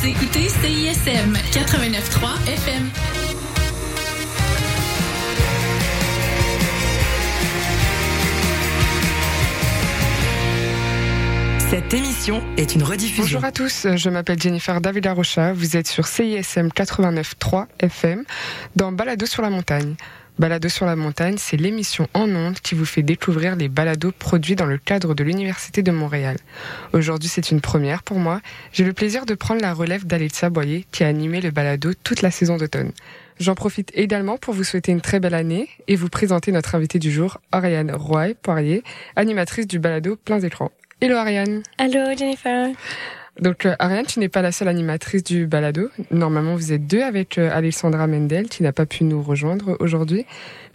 Vous écoutez CISM 89.3 FM. Cette émission est une rediffusion. Bonjour à tous, je m'appelle Jennifer Davila Rocha, vous êtes sur CISM 89.3 FM dans Balado sur la montagne. Balado sur la montagne, c'est l'émission en ondes qui vous fait découvrir les balados produits dans le cadre de l'Université de Montréal. Aujourd'hui, c'est une première pour moi. J'ai le plaisir de prendre la relève d'Alexa Boyer qui a animé le balado toute la saison d'automne. J'en profite également pour vous souhaiter une très belle année et vous présenter notre invitée du jour, Ariane Roy-Poirier, animatrice du balado Plein écrans. Hello Ariane. Allô Jennifer. Donc euh, Ariane, tu n'es pas la seule animatrice du balado. Normalement, vous êtes deux avec euh, Alexandra Mendel qui n'a pas pu nous rejoindre aujourd'hui.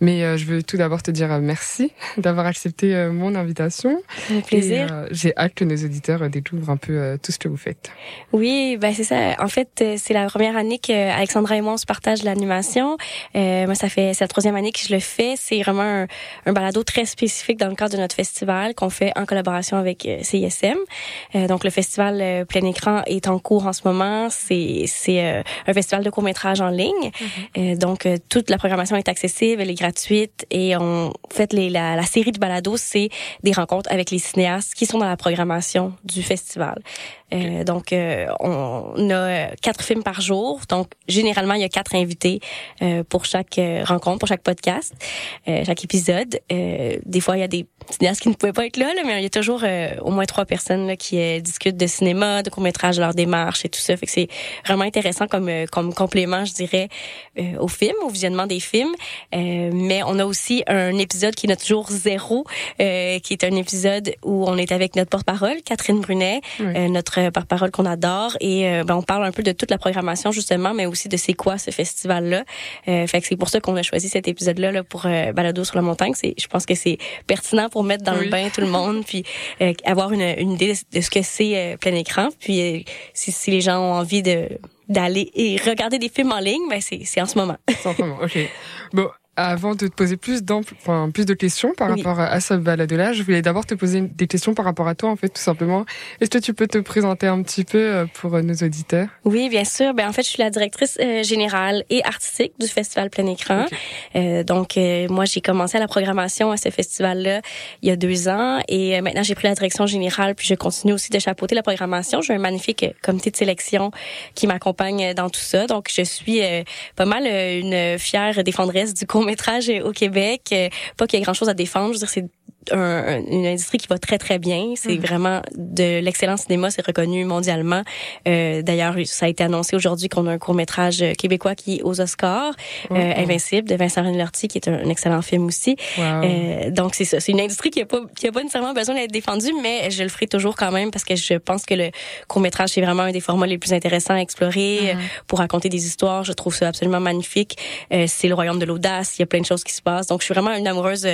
Mais euh, je veux tout d'abord te dire euh, merci d'avoir accepté euh, mon invitation. Avec plaisir. J'ai hâte que nos auditeurs découvrent un peu tout ce que vous faites. Oui, ben c'est ça. En fait, c'est la première année que Alexandra et moi on se partage l'animation. moi, ça fait c'est la troisième année que je le fais. C'est vraiment un, un, balado très spécifique dans le cadre de notre festival qu'on fait en collaboration avec CISM. donc le festival plein écran est en cours en ce moment. C'est c'est un festival de court métrage en ligne. Mm-hmm. donc toute la programmation est accessible, elle est gratuite gratuite et on fait les, la, la série de balados, c'est des rencontres avec les cinéastes qui sont dans la programmation du festival. Euh, donc, euh, on a quatre films par jour. Donc, généralement, il y a quatre invités euh, pour chaque euh, rencontre, pour chaque podcast, euh, chaque épisode. des fois, il y a des cinéastes qui ne pouvaient pas être là, là mais il y a toujours au moins trois personnes là, qui discutent de cinéma, de court-métrage, de leur démarche et tout ça. Fait que c'est vraiment intéressant comme, comme complément, je dirais, au film, au visionnement des films. mais on a aussi un épisode qui est notre jour zéro, qui est un épisode où on est avec notre porte-parole, Catherine Brunet, notre euh, par parole qu'on adore et euh, ben, on parle un peu de toute la programmation justement, mais aussi de c'est quoi ce festival-là. Euh, fait que c'est pour ça qu'on a choisi cet épisode-là là, pour Balado sur la montagne. C'est, je pense que c'est pertinent pour mettre dans le bain tout le monde, puis avoir une, une, idée de ce que c'est plein écran. Puis si, si les gens ont envie de d'aller et regarder des films en ligne, ben c'est, c'est en ce moment. C'est en ce moment, ok. Bon, avant de te poser plus, enfin, plus de questions par rapport à ce balade-là, je voulais d'abord te poser des questions par rapport à toi, en fait, tout simplement. Est-ce que tu peux te présenter un petit peu euh, pour euh, nos auditeurs? Oui, bien sûr. Ben en fait, je suis la directrice euh, générale et artistique du festival Plein Écran. Euh, donc, moi, j'ai commencé à la programmation à ce festival-là il y a deux ans, et maintenant j'ai pris la direction générale, puis je continue aussi de chapeauter la programmation. J'ai un magnifique comité de sélection qui m'accompagne dans tout ça. Donc, je suis pas mal une fière défendresse du métrage au Québec. Euh, pas qu'il y ait grand chose à défendre. Je veux dire, c'est un, une industrie qui va très très bien. C'est mm. vraiment de l'excellent cinéma, c'est reconnu mondialement. Euh, D'ailleurs, ça a été annoncé aujourd'hui qu'on a un court métrage québécois qui est aux Oscars, euh, mm-hmm. Invincible de Vincent Rennes-Lortie, qui est un, excellent film aussi. Euh, donc c'est ça, c'est une industrie qui a pas qui a pas nécessairement besoin d'être défendue, mais je le ferai toujours quand même parce que je pense que le court métrage c'est vraiment un des formats les plus intéressants à explorer mm-hmm. pour raconter des histoires. Je trouve ça absolument magnifique. Euh, c'est le royaume de l'audace. Il y a plein de choses qui se passent. Donc je suis vraiment une amoureuse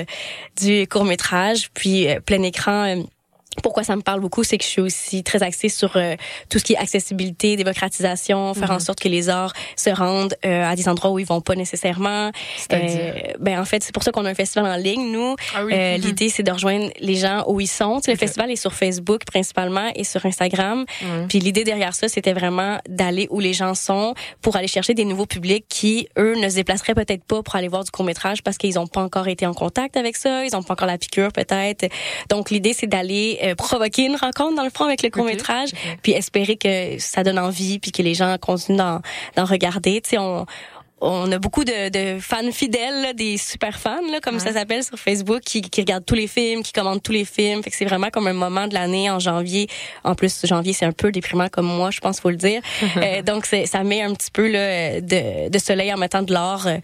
du court métrage puis euh, plein écran euh, pourquoi ça me parle beaucoup, c'est que je suis aussi très axée sur euh, tout ce qui est accessibilité, démocratisation, faire en mhm. sorte que les arts se rendent euh, à des endroits où ils vont pas nécessairement. Euh, ben en fait, c'est pour ça qu'on a un festival en ligne. Nous, ah mhm. l'idée c'est de rejoindre les gens où ils sont. le festival est sur Facebook principalement et sur Instagram. Puis l'idée derrière ça, c'était vraiment d'aller où les gens sont pour aller chercher des nouveaux publics qui eux ne se déplaceraient peut-être pas pour aller voir du court métrage parce qu'ils ont pas encore été en contact avec ça, ils ont pas encore la piqûre peut-être. Donc l'idée c'est d'aller euh, provoquer une rencontre dans le fond avec le court métrage, puis espérer que ça donne envie, puis que les gens continuent d'en regarder. Tu sais, on on a beaucoup de, de fans fidèles, des super fans, là, comme ça s'appelle sur Facebook, qui, qui, regardent tous les films, qui commandent tous les films. Fait que c'est vraiment comme un moment de l'année en janvier. En plus, janvier, c'est un peu déprimant comme moi, je pense, faut le dire. euh, donc, ça met un petit peu là, de, de soleil en mettant de l'or euh,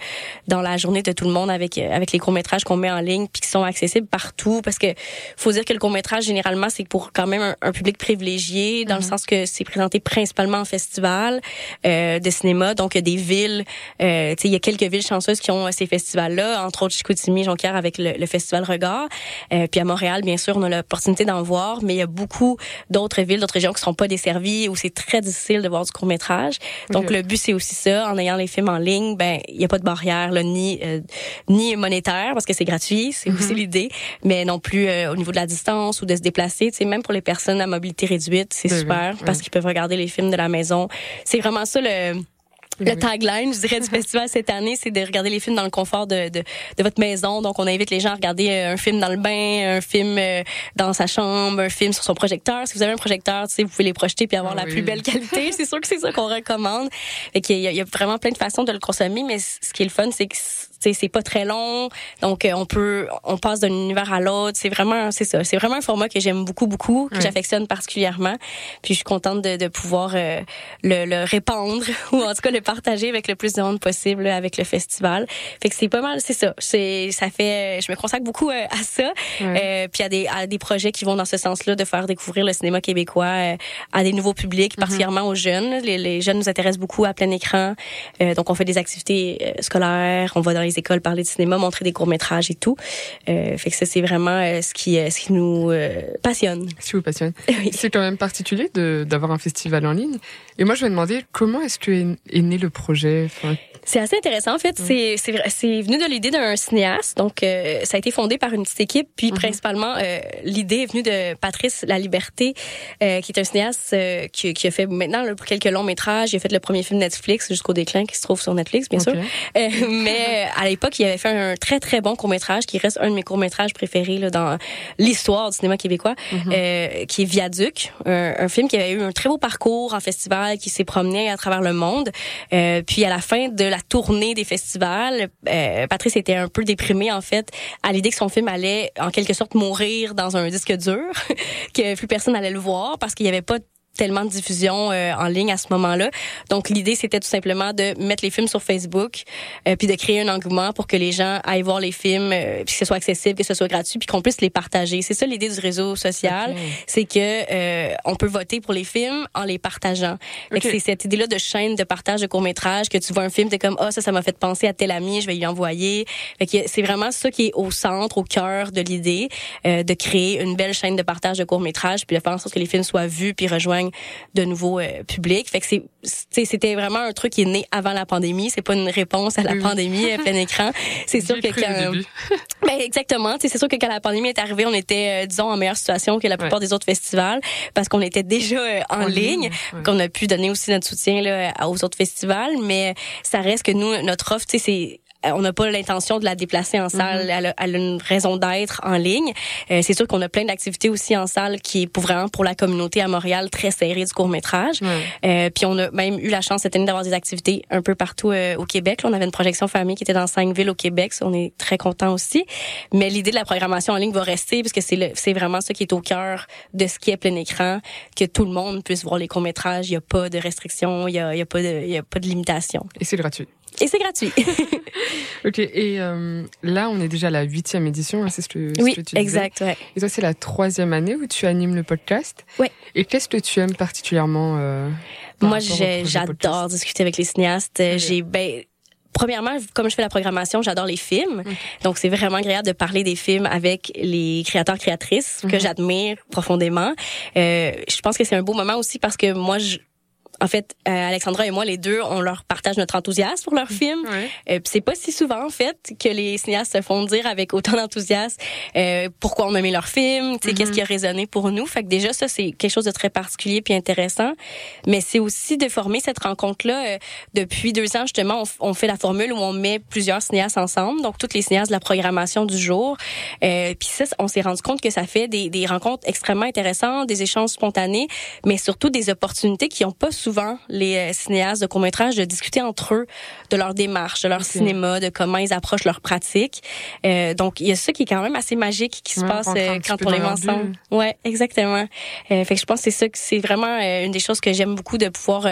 dans la journée de tout le monde avec euh, avec les courts métrages qu'on met en ligne puis qui sont accessibles partout. Parce que faut dire que le court métrage généralement c'est pour quand même un, public privilégié dans le mm-hmm. sens que c'est présenté principalement en festival euh, de cinéma. Donc, il y a des villes Euh, il y a quelques villes chanceuses qui ont ces festivals-là, entre autres Chicoutimi, Jonquière avec le, le festival Regard. Euh, puis à Montréal, bien sûr, on a l'opportunité d'en voir, mais il y a beaucoup d'autres villes, d'autres régions qui sont pas desservies où c'est très difficile de voir du court métrage. Donc le but c'est aussi ça, en ayant les films en ligne, ben il y a pas de barrière là, ni euh, ni monétaire parce que c'est gratuit, c'est aussi mhm. l'idée, mais non plus euh, au niveau de la distance ou de se déplacer. Tu sais, même pour les personnes à mobilité réduite, c'est super parce qu'ils peuvent regarder les films de la maison. C'est vraiment ça le le tagline, je dirais, du festival cette année, c'est de regarder les films dans le confort de, de, de, votre maison. Donc, on invite les gens à regarder euh, un film dans le bain, un film euh, dans sa chambre, un film sur son projecteur. Si vous avez un projecteur, tu sais, vous pouvez les projeter puis avoir ah la plus belle qualité. c'est sûr que c'est ça qu'on recommande. Fait qu'il y, y a vraiment plein de façons de le consommer, mais ce qui est le fun, c'est que c'est pas très long, donc euh, on peut, on passe d'un univers à l'autre. C'est vraiment, c'est ça, c'est vraiment un format que j'aime beaucoup, beaucoup, que j'affectionne particulièrement. Puis je suis contente de, de pouvoir euh, le, le, répandre ou en tout cas le partager avec le plus de monde possible avec le festival. Fait que c'est pas mal, c'est ça. C'est, ça fait, je me consacre beaucoup euh, à ça. Euh, puis à des, à des projets qui vont dans ce sens-là, de faire découvrir le cinéma québécois à des nouveaux publics, mm-hmm. particulièrement aux jeunes. Les, les, jeunes nous intéressent beaucoup à plein écran. donc on fait des activités scolaires, on va dans les écoles parler de cinéma, montrer des courts métrages et tout. Euh, fait que ça c'est vraiment euh, ce qui euh, ce qui nous euh, passionne. Ce qui vous passionne. C'est quand même particulier d'avoir un festival en ligne. Et moi je me demandais comment est-ce que est, né le projet? C'est assez intéressant en fait. C'est c'est venu de l'idée d'un cinéaste. Donc euh, ça a été fondé par une petite équipe. Puis mhm. principalement euh, l'idée est venue de Patrice La Liberté, euh, qui est un cinéaste qui, qui, a fait maintenant pour quelques longs métrages. Il a fait le premier film Netflix jusqu'au déclin qui se trouve sur Netflix bien sûr. mais à l'époque il avait fait un très très bon court métrage qui reste un de mes courts métrages préférés là, dans l'histoire du cinéma québécois, mhm. qui est Viaduc, un, un, film qui avait eu un très beau parcours en festival, qui s'est promené à travers le monde. puis à la fin de la tournée des festivals, euh, Patrice était un peu déprimé en fait à l'idée que son film allait en quelque sorte mourir dans un disque dur, que plus personne allait le voir parce qu'il y avait pas tellement de diffusion euh, en ligne à ce moment-là. Donc l'idée c'était tout simplement de mettre les films sur Facebook euh, puis de créer un engouement pour que les gens aillent voir les films euh, puis que ce soit accessible, que ce soit gratuit puis qu'on puisse les partager. C'est ça l'idée du réseau social, c'est que euh, on peut voter pour les films en les partageant. Okay. C'est cette idée-là de chaîne de partage de court-métrage que tu vois un film t'es comme ah oh, ça ça m'a fait penser à tel ami, je vais lui envoyer. c'est vraiment ça qui est au centre, au cœur de l'idée de créer une belle chaîne de partage de court-métrage puis de faire en sorte que les films soient vus puis rejoignent de nouveaux euh, publics. Fait que c'est c'était vraiment un truc qui est né avant la pandémie. C'est pas une réponse à la pandémie à plein écran. C'est sûr que quand ben, exactement, c'est sûr que quand la pandémie est arrivée, on était euh, disons en meilleure situation que la plupart des autres festivals parce qu'on était déjà euh, en, ligne, qu'on a pu donner aussi notre soutien là, aux autres festivals, mais ça reste que nous notre offre, c'est euh, on n'a pas l'intention de la déplacer en salle. Mm-hmm. elle, a, une raison d'être en ligne. Euh, c'est sûr qu'on a plein d'activités aussi en salle qui est pour vraiment pour la communauté à Montréal très serrée du court métrage. Euh, puis on a même eu la chance cette année d'avoir des activités un peu partout au Québec. on avait une projection famille qui était dans cinq villes au Québec. on est très content aussi. Mais l'idée de la programmation en ligne va rester parce que c'est c'est vraiment ça qui est au cœur de ce qui est plein écran, que tout le monde puisse voir les courts métrages. Il n'y a pas de restrictions, il y a, y a pas de il y a pas de limitation. Et c'est gratuit. Et c'est gratuit. ok. Et euh, là, on est déjà à la huitième édition, hein, c'est ce que, oui, ce que tu exact. Ouais. Et toi, c'est la troisième année où tu animes le podcast. Oui. Et qu'est-ce que tu aimes particulièrement euh, Moi, j'adore discuter avec les cinéastes. J'ai ben premièrement, comme je fais la programmation, j'adore les films. Donc, c'est vraiment agréable de parler des films avec les créateurs, créatrices que mhm. j'admire profondément. Euh, je pense que c'est un beau moment aussi parce que moi, je, en fait, euh, Alexandra et moi, les deux, on leur partage notre enthousiasme pour leurs films. Ouais. Euh, c'est pas si souvent, en fait, que les cinéastes se font dire avec autant d'enthousiasme euh, pourquoi on aimait leurs films, tu sais, qu'est-ce qui a résonné pour nous. Fait que déjà, ça, c'est quelque chose de très particulier puis intéressant. Mais c'est aussi de former cette rencontre-là. Euh, depuis deux ans, justement, on, on, fait la formule où on met plusieurs cinéastes ensemble, donc toutes les cinéastes de la programmation du jour. Euh, puis ça, on s'est rendu compte que ça fait des, des rencontres extrêmement intéressantes, des échanges spontanés, mais surtout des opportunités qui ont pas souvent les euh, cinéastes de court-métrage de discuter entre eux de leur démarche, de leur cinéma, de comment ils approchent leur pratique. Euh, donc il y a ça qui est quand même assez magique qui se passe euh, quand on les ensemble. Ouais, exactement. Euh, fait que je pense que c'est ça que c'est vraiment euh, une des choses que j'aime beaucoup de pouvoir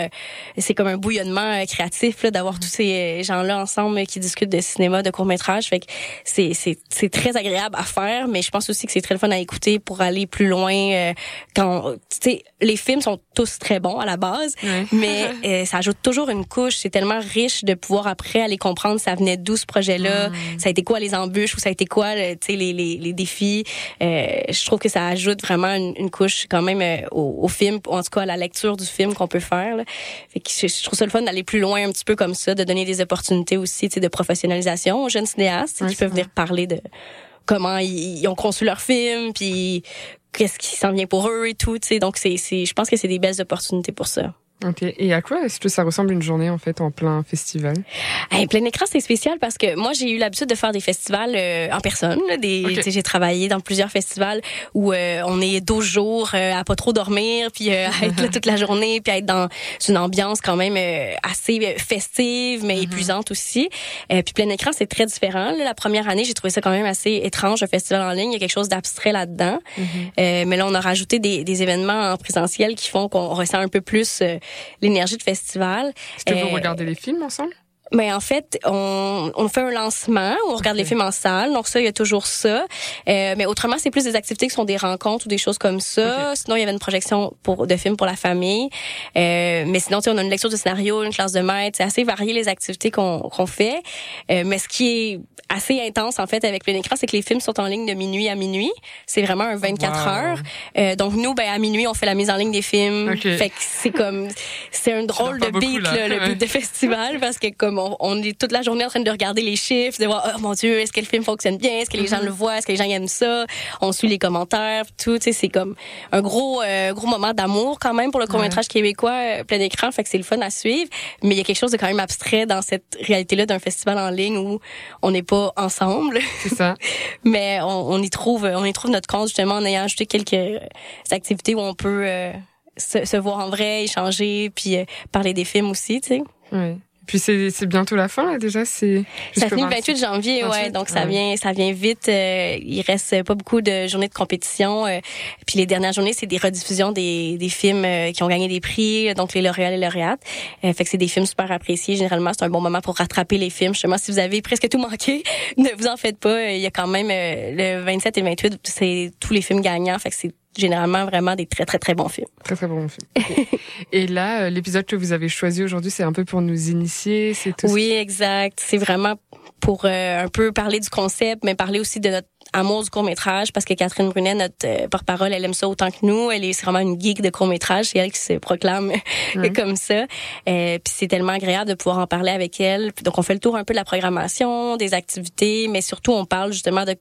c'est comme un bouillonnement créatif là d'avoir tous ces gens-là ensemble qui discutent de cinéma, de court-métrage. Fait que c'est c'est c'est très agréable à faire, mais je pense aussi que c'est très fun à écouter pour aller plus loin quand tu sais les films sont tous très bons à la base, mais euh, ça ajoute toujours une couche. C'est tellement riche de pouvoir après aller comprendre ça venait d'où ce projet-là, ça a été quoi les embûches ou ça a été quoi les, les, les défis? Euh, je trouve que ça ajoute vraiment une, couche quand même euh, au, film, en tout cas à la lecture du film qu'on peut faire. Là. Fait que je, trouve ça le fun d'aller plus loin un petit peu comme ça, de donner des opportunités aussi de professionnalisation aux jeunes cinéastes qui peuvent venir parler de comment ils, ont conçu leur film, puis qu'est-ce qui s'en vient pour eux et tout. Donc c'est, je pense que c'est des belles opportunités pour ça. Ok. Et à quoi est-ce que ça ressemble une journée en fait en plein festival? Hey, Plein écran, c'est spécial parce que moi j'ai eu l'habitude de faire des festivals euh, en personne. Des, j'ai travaillé dans plusieurs festivals où euh, on est 12 jours euh, à pas trop dormir, puis à être là toute la journée, puis à être dans une ambiance quand même assez festive mais mm-hmm. épuisante aussi. puis plein écran, c'est très différent. La première année, j'ai trouvé ça quand même assez étrange un festival en ligne. Il y a quelque chose d'abstrait là-dedans. Mm-hmm. mais là, on a rajouté des, des événements en présentiel qui font qu'on ressent un peu plus l'énergie de festival. Est-ce que vous euh, regardez les films ensemble? Mais en fait, on, on fait un lancement, on regarde les films en salle, donc ça, il y a toujours ça. Euh, mais autrement, c'est plus des activités qui sont des rencontres ou des choses comme ça. Sinon, il y avait une projection pour de films pour la famille. Euh, mais sinon, on a une lecture de scénario, une classe de maître. C'est assez varié les activités qu'on qu'on fait. Euh, mais ce qui est assez intense en fait avec plein écran, c'est que les films sont en ligne de minuit à minuit. C'est vraiment un 24 heures. Euh, donc nous, ben à minuit, on fait la mise en ligne des films. Fait que c'est comme c'est un drôle de beat là, le beat de festival parce que comme on, est toute la journée en train de regarder les chiffres, de voir, oh mon Dieu, est-ce que le film fonctionne bien, est-ce que les gens mhm. le voient, est-ce que les gens aiment ça, on suit les commentaires, tout, tu sais, c'est comme un gros, euh, gros moment d'amour quand même pour le court-métrage québécois euh, plein écran, fait que c'est le fun à suivre, mais il y a quelque chose de quand même abstrait dans cette réalité-là d'un festival en ligne où on n'est pas ensemble. C'est ça. mais on, y trouve, on y trouve notre compte justement en ayant ajouté quelques activités où on peut euh, se, voir en vrai, échanger, puis parler des films aussi, tu sais. Oui. Puis c'est bientôt la fin là, déjà, c'est Ça finit le 28 janvier, ouais, donc ça vient ça vient vite, euh, il reste pas beaucoup de journées de compétition euh, puis les dernières journées, c'est des rediffusions des, des films euh, qui ont gagné des prix, donc les lauréats et lauréates. fait que c'est des films super appréciés. Généralement, c'est un bon moment pour rattraper les films. Justement, si vous avez presque tout manqué, ne vous en faites pas, il y a quand même le 27 et 28, c'est tous les films gagnants, fait que c'est généralement vraiment des très très très bons films. Très très bons films. Et là, euh, l'épisode que vous avez choisi aujourd'hui, c'est un peu pour nous initier, c'est tout. Oui, exact. C'est vraiment pour euh, un peu parler du concept, mais parler aussi de notre amour du court métrage, parce que Catherine Brunet, notre euh, porte-parole, elle aime ça autant que nous. Elle est vraiment une geek de court métrage. C'est elle qui se proclame comme ça. Euh, puis c'est tellement agréable de pouvoir en parler avec elle. Donc on fait le tour un peu de la programmation, des activités, mais surtout on parle justement de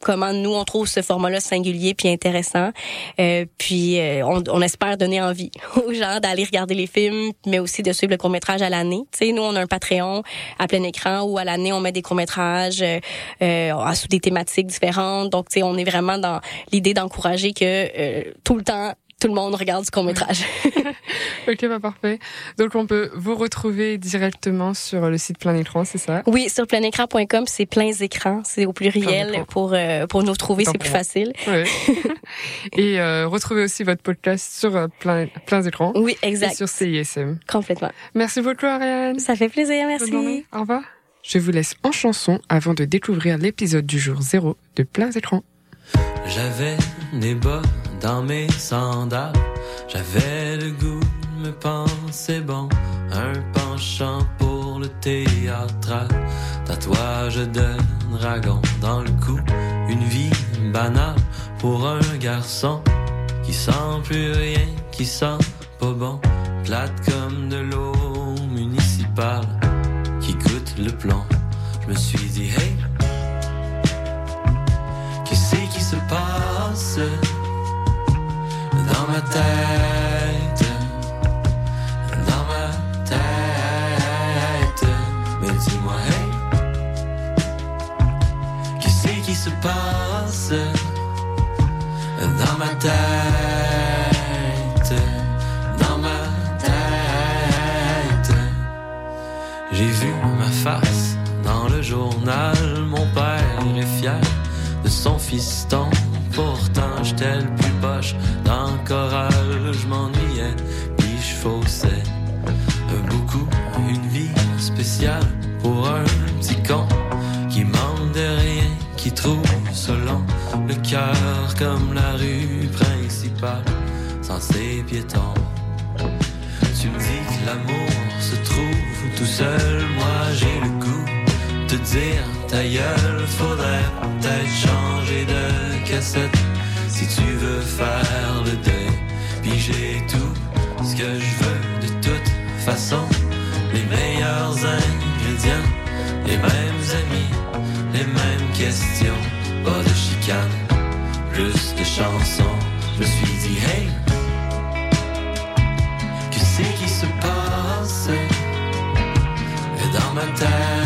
comment nous on trouve ce format-là singulier puis intéressant. Euh, puis euh, on, on, espère donner envie aux gens d'aller regarder les films, mais aussi de suivre le court métrage à l'année. Tu sais, nous on a un Patreon à plein écran où à l'année on met des courts métrages euh, euh sous des thématiques différentes. Donc tu sais, on est vraiment dans l'idée d'encourager que euh, tout le temps tout le monde regarde ce court métrage. ok, bah parfait. Donc on peut vous retrouver directement sur le site Plein Écran, c'est ça? Oui, sur plainécran.com, c'est plein écrans, c'est au pluriel pour euh, pour nous trouver, c'est plus facile. Ouais. et euh, retrouver aussi votre podcast sur euh, Plein Plein Écran. Oui, exact. Et sur CISM. Complètement. Merci beaucoup Ariane. Ça fait plaisir, merci. Au revoir. Je vous laisse en chanson avant de découvrir l'épisode du jour 0 de Plein Écran. J'avais des bas dans mes sandales. J'avais le goût de me penser bon, un penchant pour le théâtre, tatouage de dragon dans le cou, une vie banale pour un garçon qui sent plus rien, qui sent pas bon, plate comme de l'eau municipale qui goûte le plomb. Ma tête, dans ma tête. Mais dis-moi, hey, qu'est-ce qui se passe dans ma tête, dans ma tête? J'ai vu ma face dans le journal, mon père est fier de son fiston Pourtant, plus poche dans le choral. Je m'ennuyais, puis je faussais. Beaucoup, une vie spéciale pour un petit con qui manque de rien, qui trouve selon le cœur comme la rue principale, sans ses piétons. Tu me dis l'amour se trouve tout seul. Moi j'ai le goût de dire ta gueule. Faudrait peut-être changer de cassette si tu veux faire le deuil. Puis j'ai tout ce que je veux de toute façon. Les meilleurs ingrédients, les mêmes amis, les mêmes questions. Pas de chicane, plus de chansons. Je me suis dit, hey, que c'est qui se passe? Dans ma tête,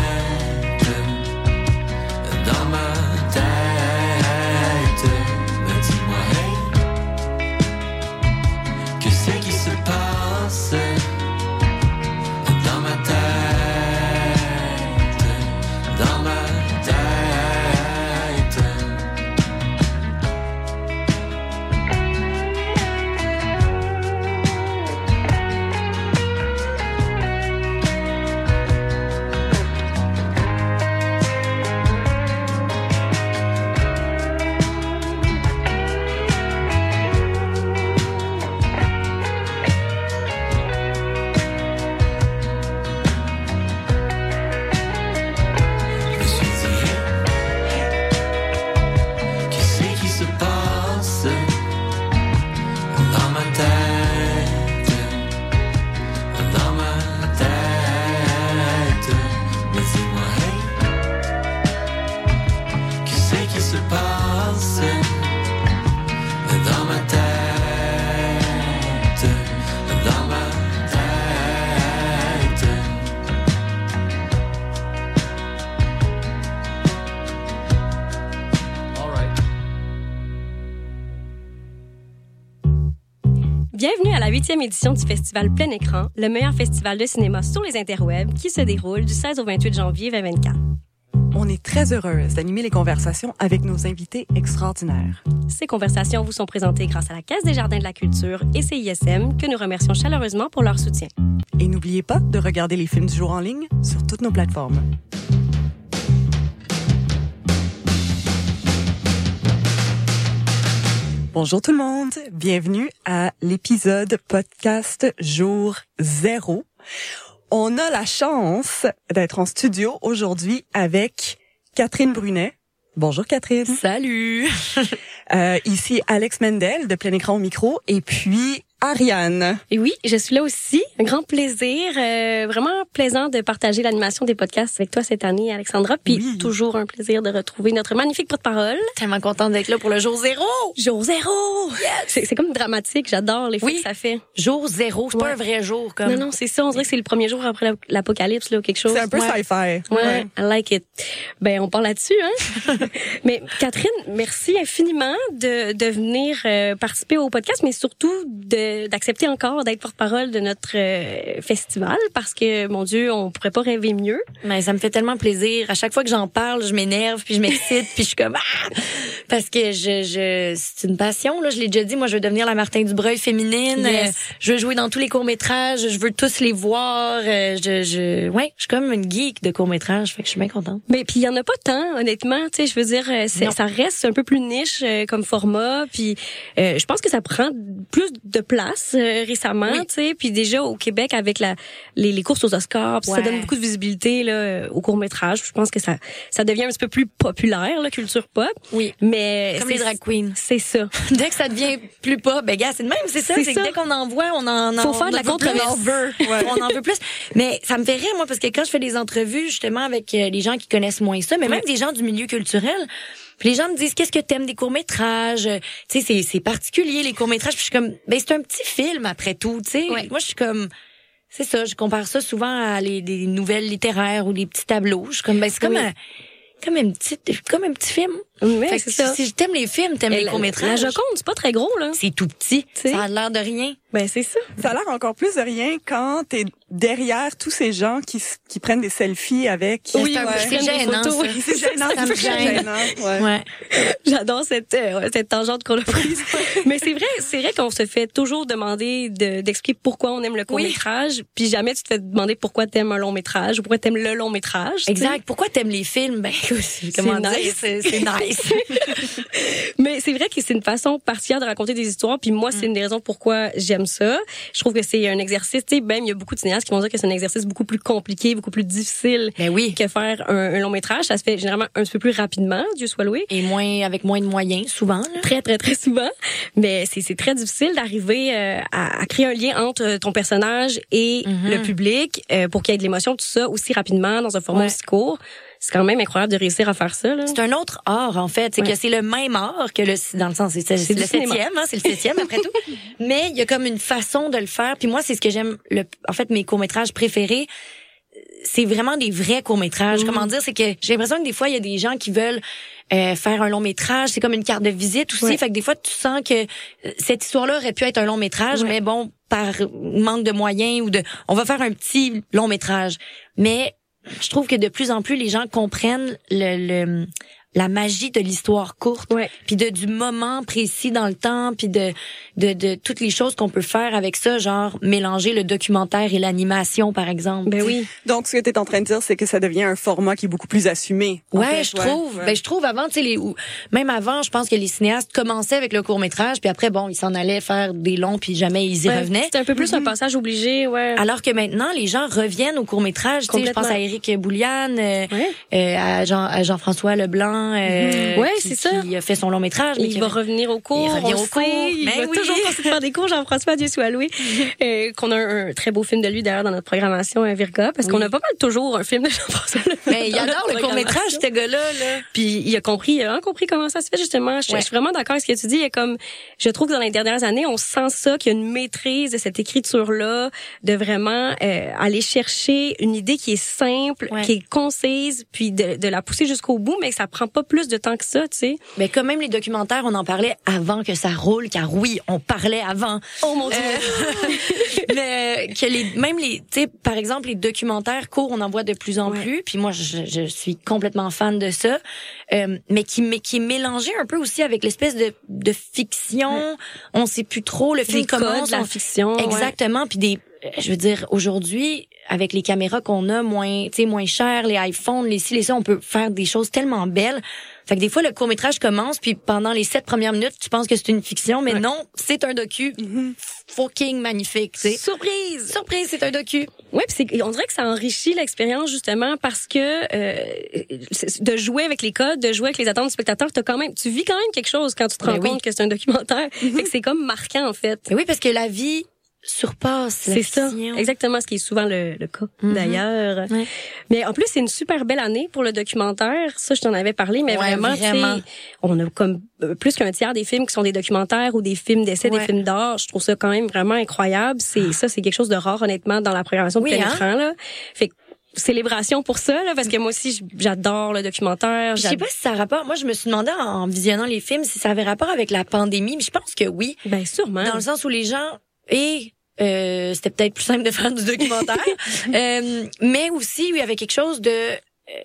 édition du festival Plein Écran, le meilleur festival de cinéma sur les interwebs qui se déroule du 16 au 28 janvier 2024. On est très heureuse d'animer les conversations avec nos invités extraordinaires. Ces conversations vous sont présentées grâce à la Caisse des Jardins de la Culture et CISM, que nous remercions chaleureusement pour leur soutien. Et n'oubliez pas de regarder les films du jour en ligne sur toutes nos plateformes. Bonjour tout le monde, bienvenue à l'épisode podcast jour zéro. On a la chance d'être en studio aujourd'hui avec Catherine Brunet. Bonjour Catherine. Salut! Euh, ici Alex Mendel de Plein Écran au micro et puis Ariane. Et oui, je suis là aussi. Un grand plaisir, euh, vraiment plaisant de partager l'animation des podcasts avec toi cette année, Alexandra. Puis Oui. toujours un plaisir de retrouver notre magnifique porte-parole. Tellement contente d'être là pour le jour zéro! Jour zéro! C'est c'est comme dramatique, j'adore les Oui. que ça fait. Jour zéro, c'est Ouais. pas un vrai jour comme. Non, non, c'est ça. On dirait que c'est le premier jour après l'ap- l'apocalypse, là, ou quelque chose. C'est un peu Ouais. sci-fi. Ouais, I like it. Ben, on parle là-dessus, hein? mais Catherine, merci infiniment de, de venir euh, participer au podcast, mais surtout de d'accepter encore d'être porte-parole de notre euh, festival, parce que mon Dieu, on pourrait pas rêver mieux. Mais ça me fait tellement plaisir. À chaque fois que j'en parle, je m'énerve, puis je m'excite, puis je suis comme ah! parce que je, je c'est une passion là. Je l'ai déjà dit. Moi, je veux devenir la Martin Dubreuil féminine. Yes. Euh, je veux jouer dans tous les courts métrages. Je veux tous les voir. Euh, je, je, ouais, je suis comme une geek de courts métrages. Fait que je suis bien contente. Mais puis il y en a pas tant, honnêtement. Tu sais, je veux dire, ça reste un peu plus niche comme format. Puis euh, je pense que ça prend plus de place euh, récemment. Oui. Tu sais, puis déjà au Québec avec la les, les courses aux Oscars, ça Ouais. donne beaucoup de visibilité là euh, au court métrage. Je pense que ça ça devient un petit peu plus populaire, la culture pop. Oui. Mais Comme c'est- les drag queens. C'est ça. Dès que ça devient plus pas, ben gars, c'est de même, c'est ça. C'est dès qu'on en voit, on en, Faut faire de la en controverse. On veut. On en veut plus. Mais ça me fait rire, moi, parce que quand je fais des entrevues, justement, avec euh, les gens qui connaissent moins ça, mais même des gens du milieu culturel, puis les gens me disent, qu'est-ce que t'aimes des courts-métrages? Euh, Tu sais, c'est, c'est particulier, les courts-métrages. Puis je suis comme, ben, c'est un petit film, après tout, tu sais. Ouais. Moi, je suis comme... C'est ça, je compare ça souvent à les, des nouvelles littéraires ou les petits tableaux. Je suis comme, ben, c'est comme Oui. un, comme un petit, comme un petit film. Fait c'est que ça. si t'aimes les films, t'aimes les courts-métrages. La Joconde, c'est pas très gros là. C'est tout petit. sais. Ça a l'air de rien. Ben c'est ça. Ça a l'air encore plus de rien quand t'es derrière tous ces gens qui, qui prennent des selfies avec. Oui, c'est un peu- ouais. c'est gênant. C'est gênant, Ça me gêne. gênant. Ouais. Ouais. J'adore cette euh, cette tangente qu'on a prise. Mais c'est vrai, c'est vrai qu'on se fait toujours demander de- d'expliquer pourquoi on aime le court métrage, puis jamais tu te fais demander pourquoi t'aimes un long métrage ou pourquoi t'aimes le long métrage. tu sais. Exact. Pourquoi t'aimes les films? Ben, comment dire? c'est nice. Mais c'est vrai que c'est une façon particulière de raconter des histoires. Puis moi, c'est une des raisons pourquoi j'aime ça. Je trouve que c'est un exercice. Tu sais, même il y a beaucoup de cinéastes qui vont dire que c'est un exercice beaucoup plus compliqué, beaucoup plus difficile Ben oui. que faire un, un long métrage. Ça se fait généralement un petit peu plus rapidement, Dieu soit loué. Et moins, avec moins de moyens, souvent, là. Très, très, très souvent. Mais c'est très difficile d'arriver euh, à, à créer un lien entre ton personnage et Mhm. le public euh, pour qu'il y ait de l'émotion, tout ça, aussi rapidement, dans un format Ouais. aussi court. C'est quand même incroyable de réussir à faire ça. C'est un autre art, en fait. C'est Ouais. que c'est le même art que le, dans le sens, c'est, le septième, hein, c'est le septième après tout. Mais il y a comme une façon de le faire. Puis moi, c'est ce que j'aime, le, en fait, mes courts-métrages préférés, c'est vraiment des vrais courts-métrages. Comment dire, c'est que j'ai l'impression que des fois, il y a des gens qui veulent euh, faire un long métrage. C'est comme une carte de visite aussi. Ouais. Fait que des fois, tu sens que euh, cette histoire-là aurait pu être un long métrage, Ouais. mais bon, par manque de moyens ou de, on va faire un petit long métrage. Mais je trouve que de plus en plus, les gens comprennent le, le la magie de l'histoire courte, Ouais. puis de du moment précis dans le temps, puis de, de de toutes les choses qu'on peut faire avec ça, genre mélanger le documentaire et l'animation par exemple. Ben oui. Donc, ce que tu es en train de dire, c'est que ça devient un format qui est beaucoup plus assumé. en Ouais, fait, je trouve. Ben, je trouve avant, tu sais, les, ou- même avant, je pense que les cinéastes commençaient avec le court métrage, puis après, bon, ils s'en allaient faire des longs, puis jamais ils y Ouais, revenaient. C'est un peu plus un passage obligé, ouais. Alors que maintenant, les gens reviennent au court métrage. Tu sais, je pense à Éric Bouliane, euh, Ouais. euh, à Jean, à Jean-François Leblanc, euh, Mhm. Ouais, c'est ça. qui a fait son long métrage. mais Il qui va revenir au cours. Il revient au le cours. sait, Il Ben va oui. toujours continuer de faire des cours, Jean-François, Dieu soit loué. Euh, qu'on a un, un très beau film de lui d'ailleurs dans notre programmation à Virga, parce Oui. qu'on a pas mal toujours un film de Jean-François. Mais il dans adore le court métrage, ce gars-là. Là. Puis il a compris, il a vraiment compris comment ça se fait justement. Je, Ouais. je suis vraiment d'accord avec ce que tu dis. Il y a comme, je trouve que dans les dernières années, on sent ça, qu'il y a une maîtrise de cette écriture-là, de vraiment euh, aller chercher une idée qui est simple, Ouais. qui est concise, puis de, de la pousser jusqu'au bout, mais que ça prend pas plus de temps que ça, tu sais. Mais comme même les documentaires, on en parlait avant que ça roule, car oui, on parlait avant. Oh mon dieu. mais que les même les tu sais par exemple les documentaires courts on en voit de plus en Ouais. plus puis moi je, je suis complètement fan de ça euh, mais qui mais qui est mélangé un peu aussi avec l'espèce de de fiction on sait plus trop le film commence la on- fiction. ouais. exactement puis des euh, je veux dire aujourd'hui avec les caméras qu'on a moins tu sais moins chères les iPhones les ci les ça on peut faire des choses tellement belles fait que des fois le court métrage commence puis pendant les sept premières minutes tu penses que c'est une fiction mais Ouais. non c'est un docu fucking magnifique tu sais Surprise. Surprise, c'est un docu. Ouais, puis on dirait que ça enrichit l'expérience justement parce que euh, de jouer avec les codes, de jouer avec les attentes du spectateur, t'as quand même tu vis quand même quelque chose quand tu te Ben rends compte que c'est un documentaire. fait que c'est comme marquant en fait. Mais oui, parce que la vie surpasse la C'est ça, exactement ce qui est souvent le, le cas Mhm. d'ailleurs. Ouais. Mais en plus, c'est une super belle année pour le documentaire. Ça, je t'en avais parlé, mais Ouais, vraiment, vraiment. on a comme euh, plus qu'un tiers des films qui sont des documentaires ou des films d'essai, Ouais. des films d'art. Je trouve ça quand même vraiment incroyable. C'est ça, c'est quelque chose de rare honnêtement dans la programmation de Oui, plein hein? écran là. Fait que célébration pour ça là, parce que moi aussi, j'adore le documentaire. Je sais pas si ça a rapport. Moi, je me suis demandé en, en visionnant les films si ça avait rapport avec la pandémie, mais je pense que oui, Ben sûrement. dans le sens où les gens et euh, c'était peut-être plus simple de faire du documentaire, euh, mais aussi il y avait quelque chose de. euh,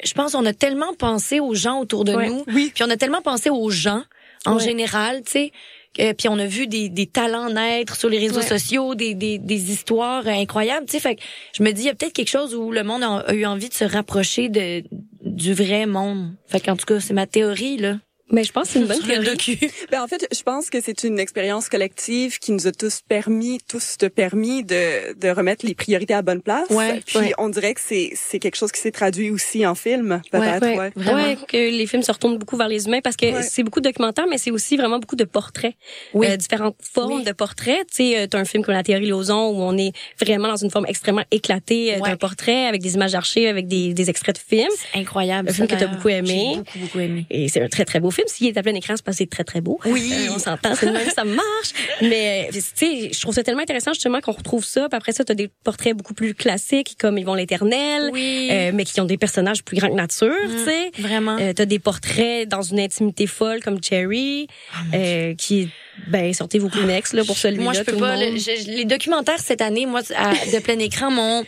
Je pense on a tellement pensé aux gens autour de Ouais. nous, Oui. puis on a tellement pensé aux gens en Ouais. général, tu sais. Euh, puis on a vu des, des talents naître sur les réseaux Ouais. sociaux, des, des, des histoires euh, incroyables, tu sais. Fait que je me dis, il y a peut-être quelque chose où le monde a, a eu envie de se rapprocher de du vrai monde. Fait qu'en tout cas, c'est ma théorie là. Mais je pense que c'est une bonne théorie. Ben, en fait, je pense que c'est une expérience collective qui nous a tous permis, tous te permis de, de remettre les priorités à la bonne place. Ouais, Puis ouais. on dirait que c'est, c'est quelque chose qui s'est traduit aussi en film, peut-être. Ouais, ouais. Que les films se retournent beaucoup vers les humains parce que Ouais. c'est beaucoup de documentaires, mais c'est aussi vraiment beaucoup de portraits, Oui. Euh, différentes formes Oui. de portraits. Tu sais, euh, t'as un film comme La théorie Lozon où on est vraiment dans une forme extrêmement éclatée euh, Ouais. d'un portrait avec des images d'archives, avec des, des extraits de films. C'est incroyable. Un film que t'as beaucoup aimé. J'ai beaucoup beaucoup aimé. Et c'est un très très beau film. S'il est à plein écran, c'est parce que c'est très très beau. Oui. Euh, on s'entend, c'est même, ça marche. Mais tu sais, je trouve ça tellement intéressant justement qu'on retrouve ça. Puis après ça, t'as des portraits beaucoup plus classiques comme ils vont l'éternel, Oui. euh, mais qui ont des personnages plus grands que nature. Tu sais. Vraiment. Euh, t'as des portraits dans une intimité folle comme Cherry, euh, qui est ben sortez vos Kleenex là pour celui-là. Moi, je peux tout le pas. monde. le- je- les documentaires cette année, moi, à- de plein écran, m'ont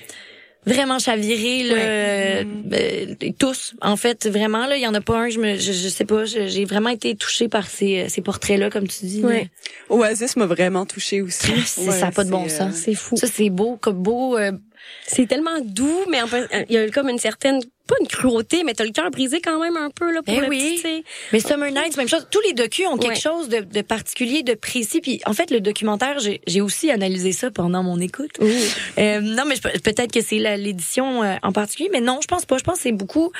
vraiment chaviré là, euh, euh, tous. En fait, vraiment là, il y en a pas un. Je me, je, je sais pas. J'ai vraiment été touchée par ces, ces portraits-là, comme tu dis. là. Ouais. Oasis m'a vraiment touchée aussi. C'est- ça a pas de bon euh, sens. C'est fou. Ça, c'est beau, comme beau. euh, C'est tellement doux, mais en fait, il y a comme une certaine pas une cruauté, mais t'as le cœur brisé quand même un peu là pour Eh le oui. petit. Mais Summer Nights, même chose. Tous les docus ont quelque Ouais. chose de, de particulier, de précis. Puis en fait, le documentaire, j'ai aussi analysé ça pendant mon écoute. Euh, non, mais peut-être que c'est l'édition euh, en particulier, mais non, je pense pas. Je pense que c'est beaucoup.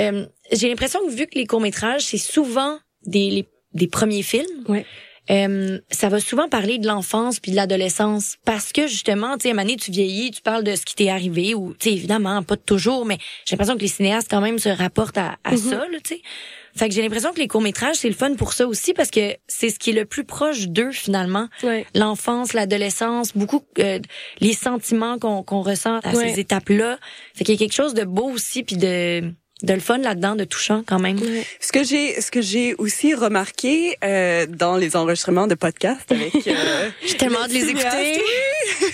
euh, j'ai l'impression que vu que les courts métrages, c'est souvent des les- des premiers films. Ouais. Euh, ça va souvent parler de l'enfance puis de l'adolescence parce que justement, tu sais, à un moment donné, tu vieillis, tu parles de ce qui t'est arrivé ou, tu sais, évidemment, pas toujours, mais j'ai l'impression que les cinéastes quand même se rapportent à, à ça, là, tu sais. Fait que j'ai l'impression que les courts-métrages, c'est le fun pour ça aussi parce que c'est ce qui est le plus proche d'eux finalement. Ouais. L'enfance, l'adolescence, beaucoup euh, les sentiments qu'on qu'on ressent à Ouais. ces étapes-là. Fait qu'il y a quelque chose de beau aussi puis de de le fun là-dedans, de touchant quand même. Ce que j'ai, ce que j'ai aussi remarqué euh, dans les enregistrements de podcasts avec euh, J'ai tellement de les écouter.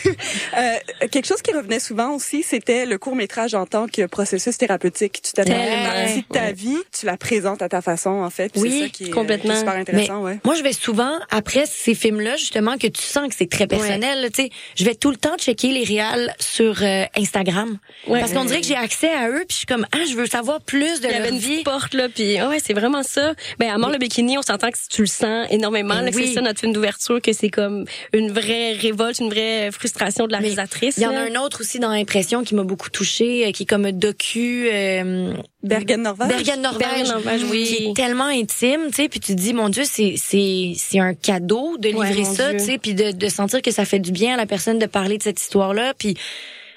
euh, quelque chose qui revenait souvent aussi, c'était le court métrage en tant que processus thérapeutique. Tu t'attends une partie de ta vie, tu la présentes à ta façon en fait. Oui, c'est ça qui est, euh, complètement. qui est super intéressant, ouais. Moi, je vais souvent, après ces films-là, justement, que tu sens que c'est très personnel, tu sais, je vais tout le temps checker les réals sur euh, Instagram. Parce qu'on dirait que j'ai accès à eux, puis je suis comme, ah, je veux savoir plus de Il y leur avait une vie. porte là, puis ah ouais, c'est vraiment ça. Ben à mort le bikini, on s'entend que tu le sens énormément. Ben là, que oui. C'est ça notre film d'ouverture, que c'est comme une vraie révolte, une vraie frustration de la Mais réalisatrice. Il y en a là. un autre aussi dans l'impression qui m'a beaucoup touchée, euh, qui est comme un docu euh, Bergen Norvège. Bergen Norvège, oui. qui est tellement intime, tu sais, puis tu te dis mon Dieu, c'est c'est c'est un cadeau de livrer ça, tu sais, puis de de sentir que ça fait du bien à la personne de parler de cette histoire-là, puis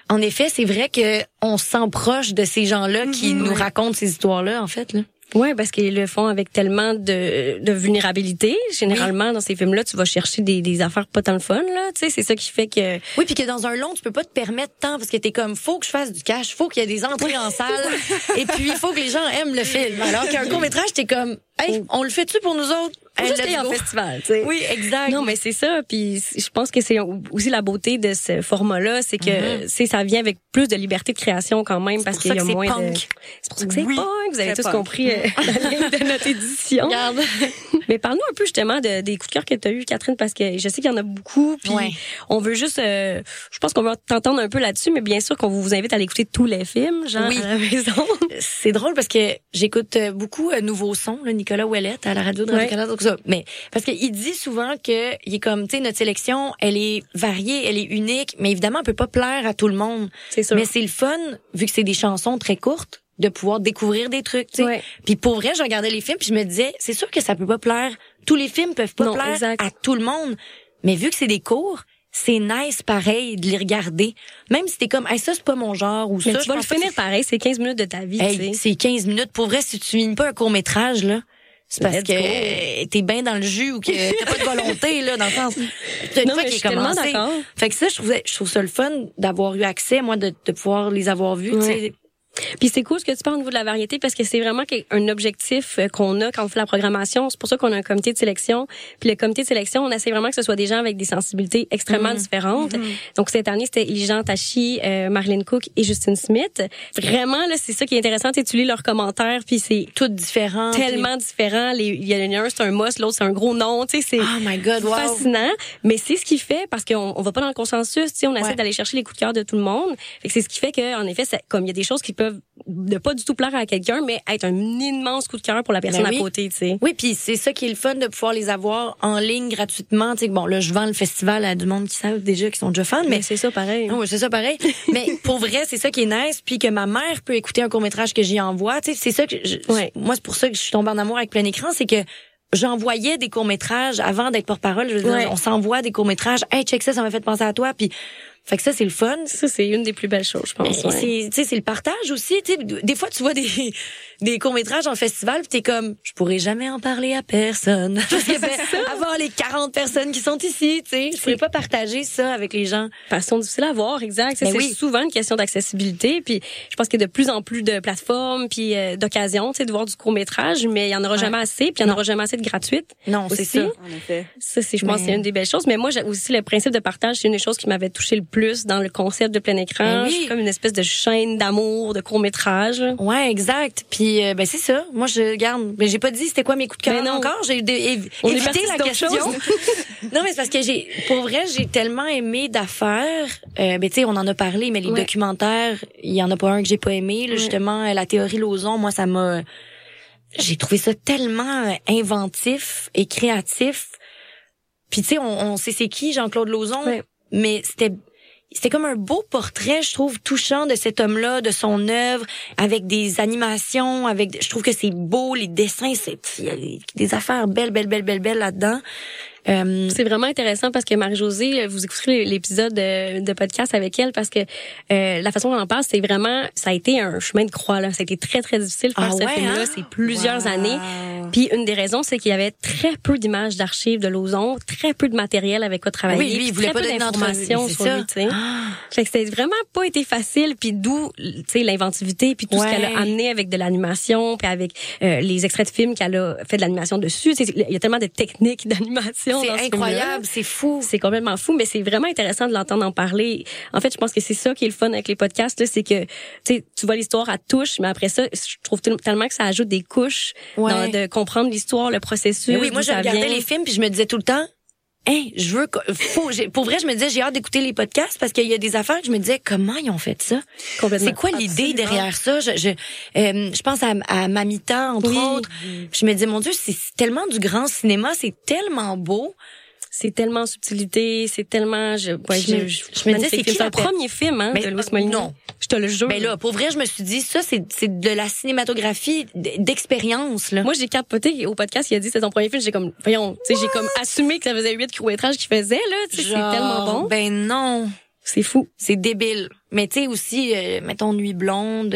en effet, c'est vrai que on se sent proche de ces gens-là qui Mhm. nous racontent ces histoires-là, en fait. Là. Ouais, parce qu'ils le font avec tellement de, de vulnérabilité. Généralement, dans ces films-là, tu vas chercher des, des affaires pas tant le fun, là. Tu sais, c'est ça qui fait que. Oui, puis que dans un long, tu peux pas te permettre tant parce que t'es comme, faut que je fasse du cash, faut qu'il y ait des entrées en salle, et puis il faut que les gens aiment le film. Alors qu'un court métrage, t'es comme, hey, on le fait-tu pour nous autres? Hey, Juste aller en go. festival, tu sais. Oui, exact. Non, mais c'est ça. Puis je pense que c'est aussi la beauté de ce format-là, c'est que c'est ça vient avec plus de liberté de création quand même parce qu'il y a moins de. C'est pour ça que c'est Oui, punk. Vous avez tous punk. compris euh, la ligne de notre édition. Regarde. Mais parle-nous un peu justement de, des coups de cœur que tu as eu, Catherine, parce que je sais qu'il y en a beaucoup. Puis Ouais. on veut juste, euh, je pense qu'on va t'entendre un peu là-dessus, mais bien sûr qu'on vous invite à aller écouter tous les films, genre Oui. à la maison. C'est drôle parce que j'écoute beaucoup euh, Nouveau Son, là, Nicolas Ouellette à la radio de Ouais. Radio-Canada, tout ça. Mais parce qu'il dit souvent que il est comme, tu sais, notre sélection, elle est variée, elle est unique, mais évidemment, elle peut pas plaire à tout le monde. C'est sûr. Mais c'est le fun, vu que c'est des chansons très courtes, de pouvoir découvrir des trucs, tu sais. Ouais. Puis pour vrai, je regardais les films, puis je me disais, c'est sûr que ça peut pas plaire. Tous les films peuvent pas Non, plaire exact. à tout le monde. Mais vu que c'est des cours, c'est nice pareil de les regarder. Même si t'es comme, hey, ça c'est pas mon genre ou Mais ça. tu je vas le finir pareil, c'est 15 minutes de ta vie, Hey, c'est 15 minutes. Pour vrai, si tu finis pas un court métrage, là, c'est parce Let's que t'es bien dans le jus ou que t'as pas de volonté, là, dans le sens. Non, fois mais je suis tellement d'accord. Fait que ça, je trouvais, je trouve ça le fun d'avoir eu accès, moi, de, de pouvoir les avoir vus. Puis c'est cool ce que tu parles au niveau de la variété parce que c'est vraiment un objectif euh, qu'on a quand on fait la programmation. C'est pour ça qu'on a un comité de sélection. Puis le comité de sélection, on essaie vraiment que ce soit des gens avec des sensibilités extrêmement Mhm. différentes. Donc cette année, c'était Ilijan Tachi, euh, Marilyn Cook et Justine Smith. Vraiment, là, c'est ça qui est intéressant. Tu sais, tu lis leurs commentaires, puis c'est Tout différent. tellement différent. Les- Il y en a un, c'est un must, l'autre, c'est un gros nom. Tu sais, c'est Oh my God, wow. fascinant. Mais c'est ce qui fait, parce qu'on on va pas dans le consensus, tu sais, on essaie Ouais. d'aller chercher les coups de cœur de tout le monde. C'est ce qui fait que, en effet, ça- comme il y a des choses qui peuvent ne pas du tout plaire à quelqu'un, mais être un immense coup de cœur pour la personne Ben oui. à côté, tu sais. Oui, puis c'est ça qui est le fun de pouvoir les avoir en ligne gratuitement. Tu sais, bon, là, je vends le festival à du monde qui savent déjà, qui sont déjà fans, mais Mais c'est ça, pareil. Oui, c'est ça pareil. Mais pour vrai, c'est ça qui est nice, puis que ma mère peut écouter un court métrage que j'y envoie. Tu sais, c'est ça que je- Ouais. moi c'est pour ça que je suis tombée en amour avec plein écran, c'est que j'envoyais des courts métrages avant d'être porte-parole. Je veux dire, Ouais. on s'envoie des courts métrages. Hey, check ça, ça m'a fait penser à toi. Puis, fait que ça c'est le fun. Ça, c'est une des plus belles choses, je pense. ouais. c'est, tu sais, c'est le partage aussi. Tu sais, des fois, tu vois des, des courts-métrages en festival, puis t'es comme, je pourrais jamais en parler à personne. Parce que, ben, avoir les 40 personnes qui sont ici, tu sais, je pourrais pas partager ça avec les gens. Passion difficile à voir, exact. Ben c'est oui. souvent une question d'accessibilité. Puis je pense qu'il y a de plus en plus de plateformes puis euh, d'occasions, tu sais, de voir du court métrage, mais il y en aura Ouais. jamais assez. Puis il y en aura jamais assez de gratuite. Non, c'est ça. En effet. Ça, c'est, je pense, Mais- c'est une des belles choses. Mais moi, j'ai aussi le principe de partage, c'est une des choses qui m'avait touché le plus dans le concept de plein écran. Ben oui. Je suis comme une espèce de chaîne d'amour, de court métrage. Ouais, exact. Puis euh, ben c'est ça. Moi je garde. Mais j'ai pas dit c'était quoi mes coups de cœur non. encore. J'ai évité la question. non mais c'est parce que j'ai, pour vrai, j'ai tellement aimé d'affaires. Euh, ben tu sais, on en a parlé, mais les Ouais. documentaires, il y en a pas un que j'ai pas aimé. Là, Justement, euh, la théorie Lozon, moi ça m'a, j'ai trouvé ça tellement euh, inventif et créatif. Puis tu sais, on, on sait c'est qui Jean-Claude Lozon, Ouais. mais c'était c'était comme un beau portrait, je trouve, touchant de cet homme-là, de son œuvre, avec des animations, avec, je trouve que c'est beau, les dessins, c'est, des affaires belles, belles, belles, belles, belles là-dedans. Euh, C'est vraiment intéressant parce que Marie-Josée, vous écouterez l'épisode de, de podcast avec elle parce que euh, la façon dont on en parle, c'est vraiment, ça a été un chemin de croix là. Ça a été très très difficile de faire Ah ce ouais, film-là. hein? C'est plusieurs Wow. années. Puis une des raisons, c'est qu'il y avait très peu d'images d'archives de Lozon, très peu de matériel avec quoi travailler, Oui, lui, il voulait très pas peu d'informations sur ça. lui. tu sais. Fait que c'était vraiment pas été facile, puis d'où, tu sais, l'inventivité, puis tout ce qu'elle a amené avec de l'animation, puis avec euh, les extraits de films qu'elle a fait de l'animation dessus. Il y a tellement de techniques d'animation. C'est ce incroyable, c'est fou. C'est complètement fou, mais c'est vraiment intéressant de l'entendre en parler. En fait, je pense que c'est ça qui est le fun avec les podcasts, c'est que tu vois l'histoire à touche, mais après ça, je trouve tel- tellement que ça ajoute des couches Ouais. dans- de comprendre l'histoire, le processus. Mais oui, moi, je regardais vient. les films puis je me disais tout le temps, Hein, je veux, faut, pour vrai, je me disais, j'ai hâte d'écouter les podcasts parce qu'il y a des affaires que je me disais, comment ils ont fait ça? C'est quoi l'idée derrière ça? Je, je, euh, je pense à, à Mamita, entre Oui. autres. Je me disais, mon Dieu, c'est tellement du grand cinéma, c'est tellement beau. C'est tellement en subtilité, c'est tellement. Je, ouais, Je me- je, je me disais, c'est per- premier film hein, Mais, de Louis Molina. non. Je te le jure. Ben là, pour vrai, je me suis dit, ça, c'est, c'est de la cinématographie d'expérience, là. Moi, j'ai capoté au podcast, il a dit c'est son premier film. J'ai comme, voyons, tu sais, j'ai comme assumé que ça faisait huit courts-métrages qu'il faisait, là. Tu sais, c'est tellement bon. Ben non. C'est fou. C'est débile. Mais tu sais aussi, euh, mettons Nuit blonde,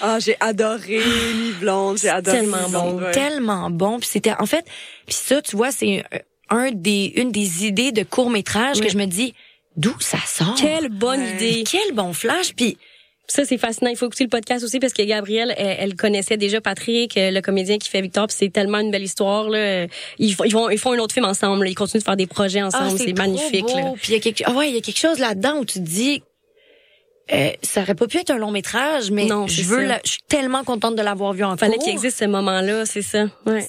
Ah, j'ai adoré Nuit blonde, j'ai adoré tellement Nuit bon, ouais. tellement bon. Puis c'était en fait, puis ça, tu vois, c'est euh, un des une des idées de court métrage que je me dis d'où ça sort? Quelle bonne Ouais. idée. Quel bon flash. Puis Ça, c'est fascinant. Il faut écouter le podcast aussi parce que Gabrielle, elle, elle connaissait déjà Patrick, euh, le comédien qui fait Victor. Puis c'est tellement une belle histoire. Là. Ils, font, ils, vont, ils font un autre film ensemble. là. Ils continuent de faire des projets ensemble. ah, c'est trop magnifique. beau. là. Puis il y a quelque ah ouais, il y a quelque chose là-dedans où tu te dis euh, ça aurait pas pu être un long métrage, mais Non, je c'est veux, la- je suis tellement contente de l'avoir vu en Fallait qu'il existe ce moment-là, c'est ça. Ouais.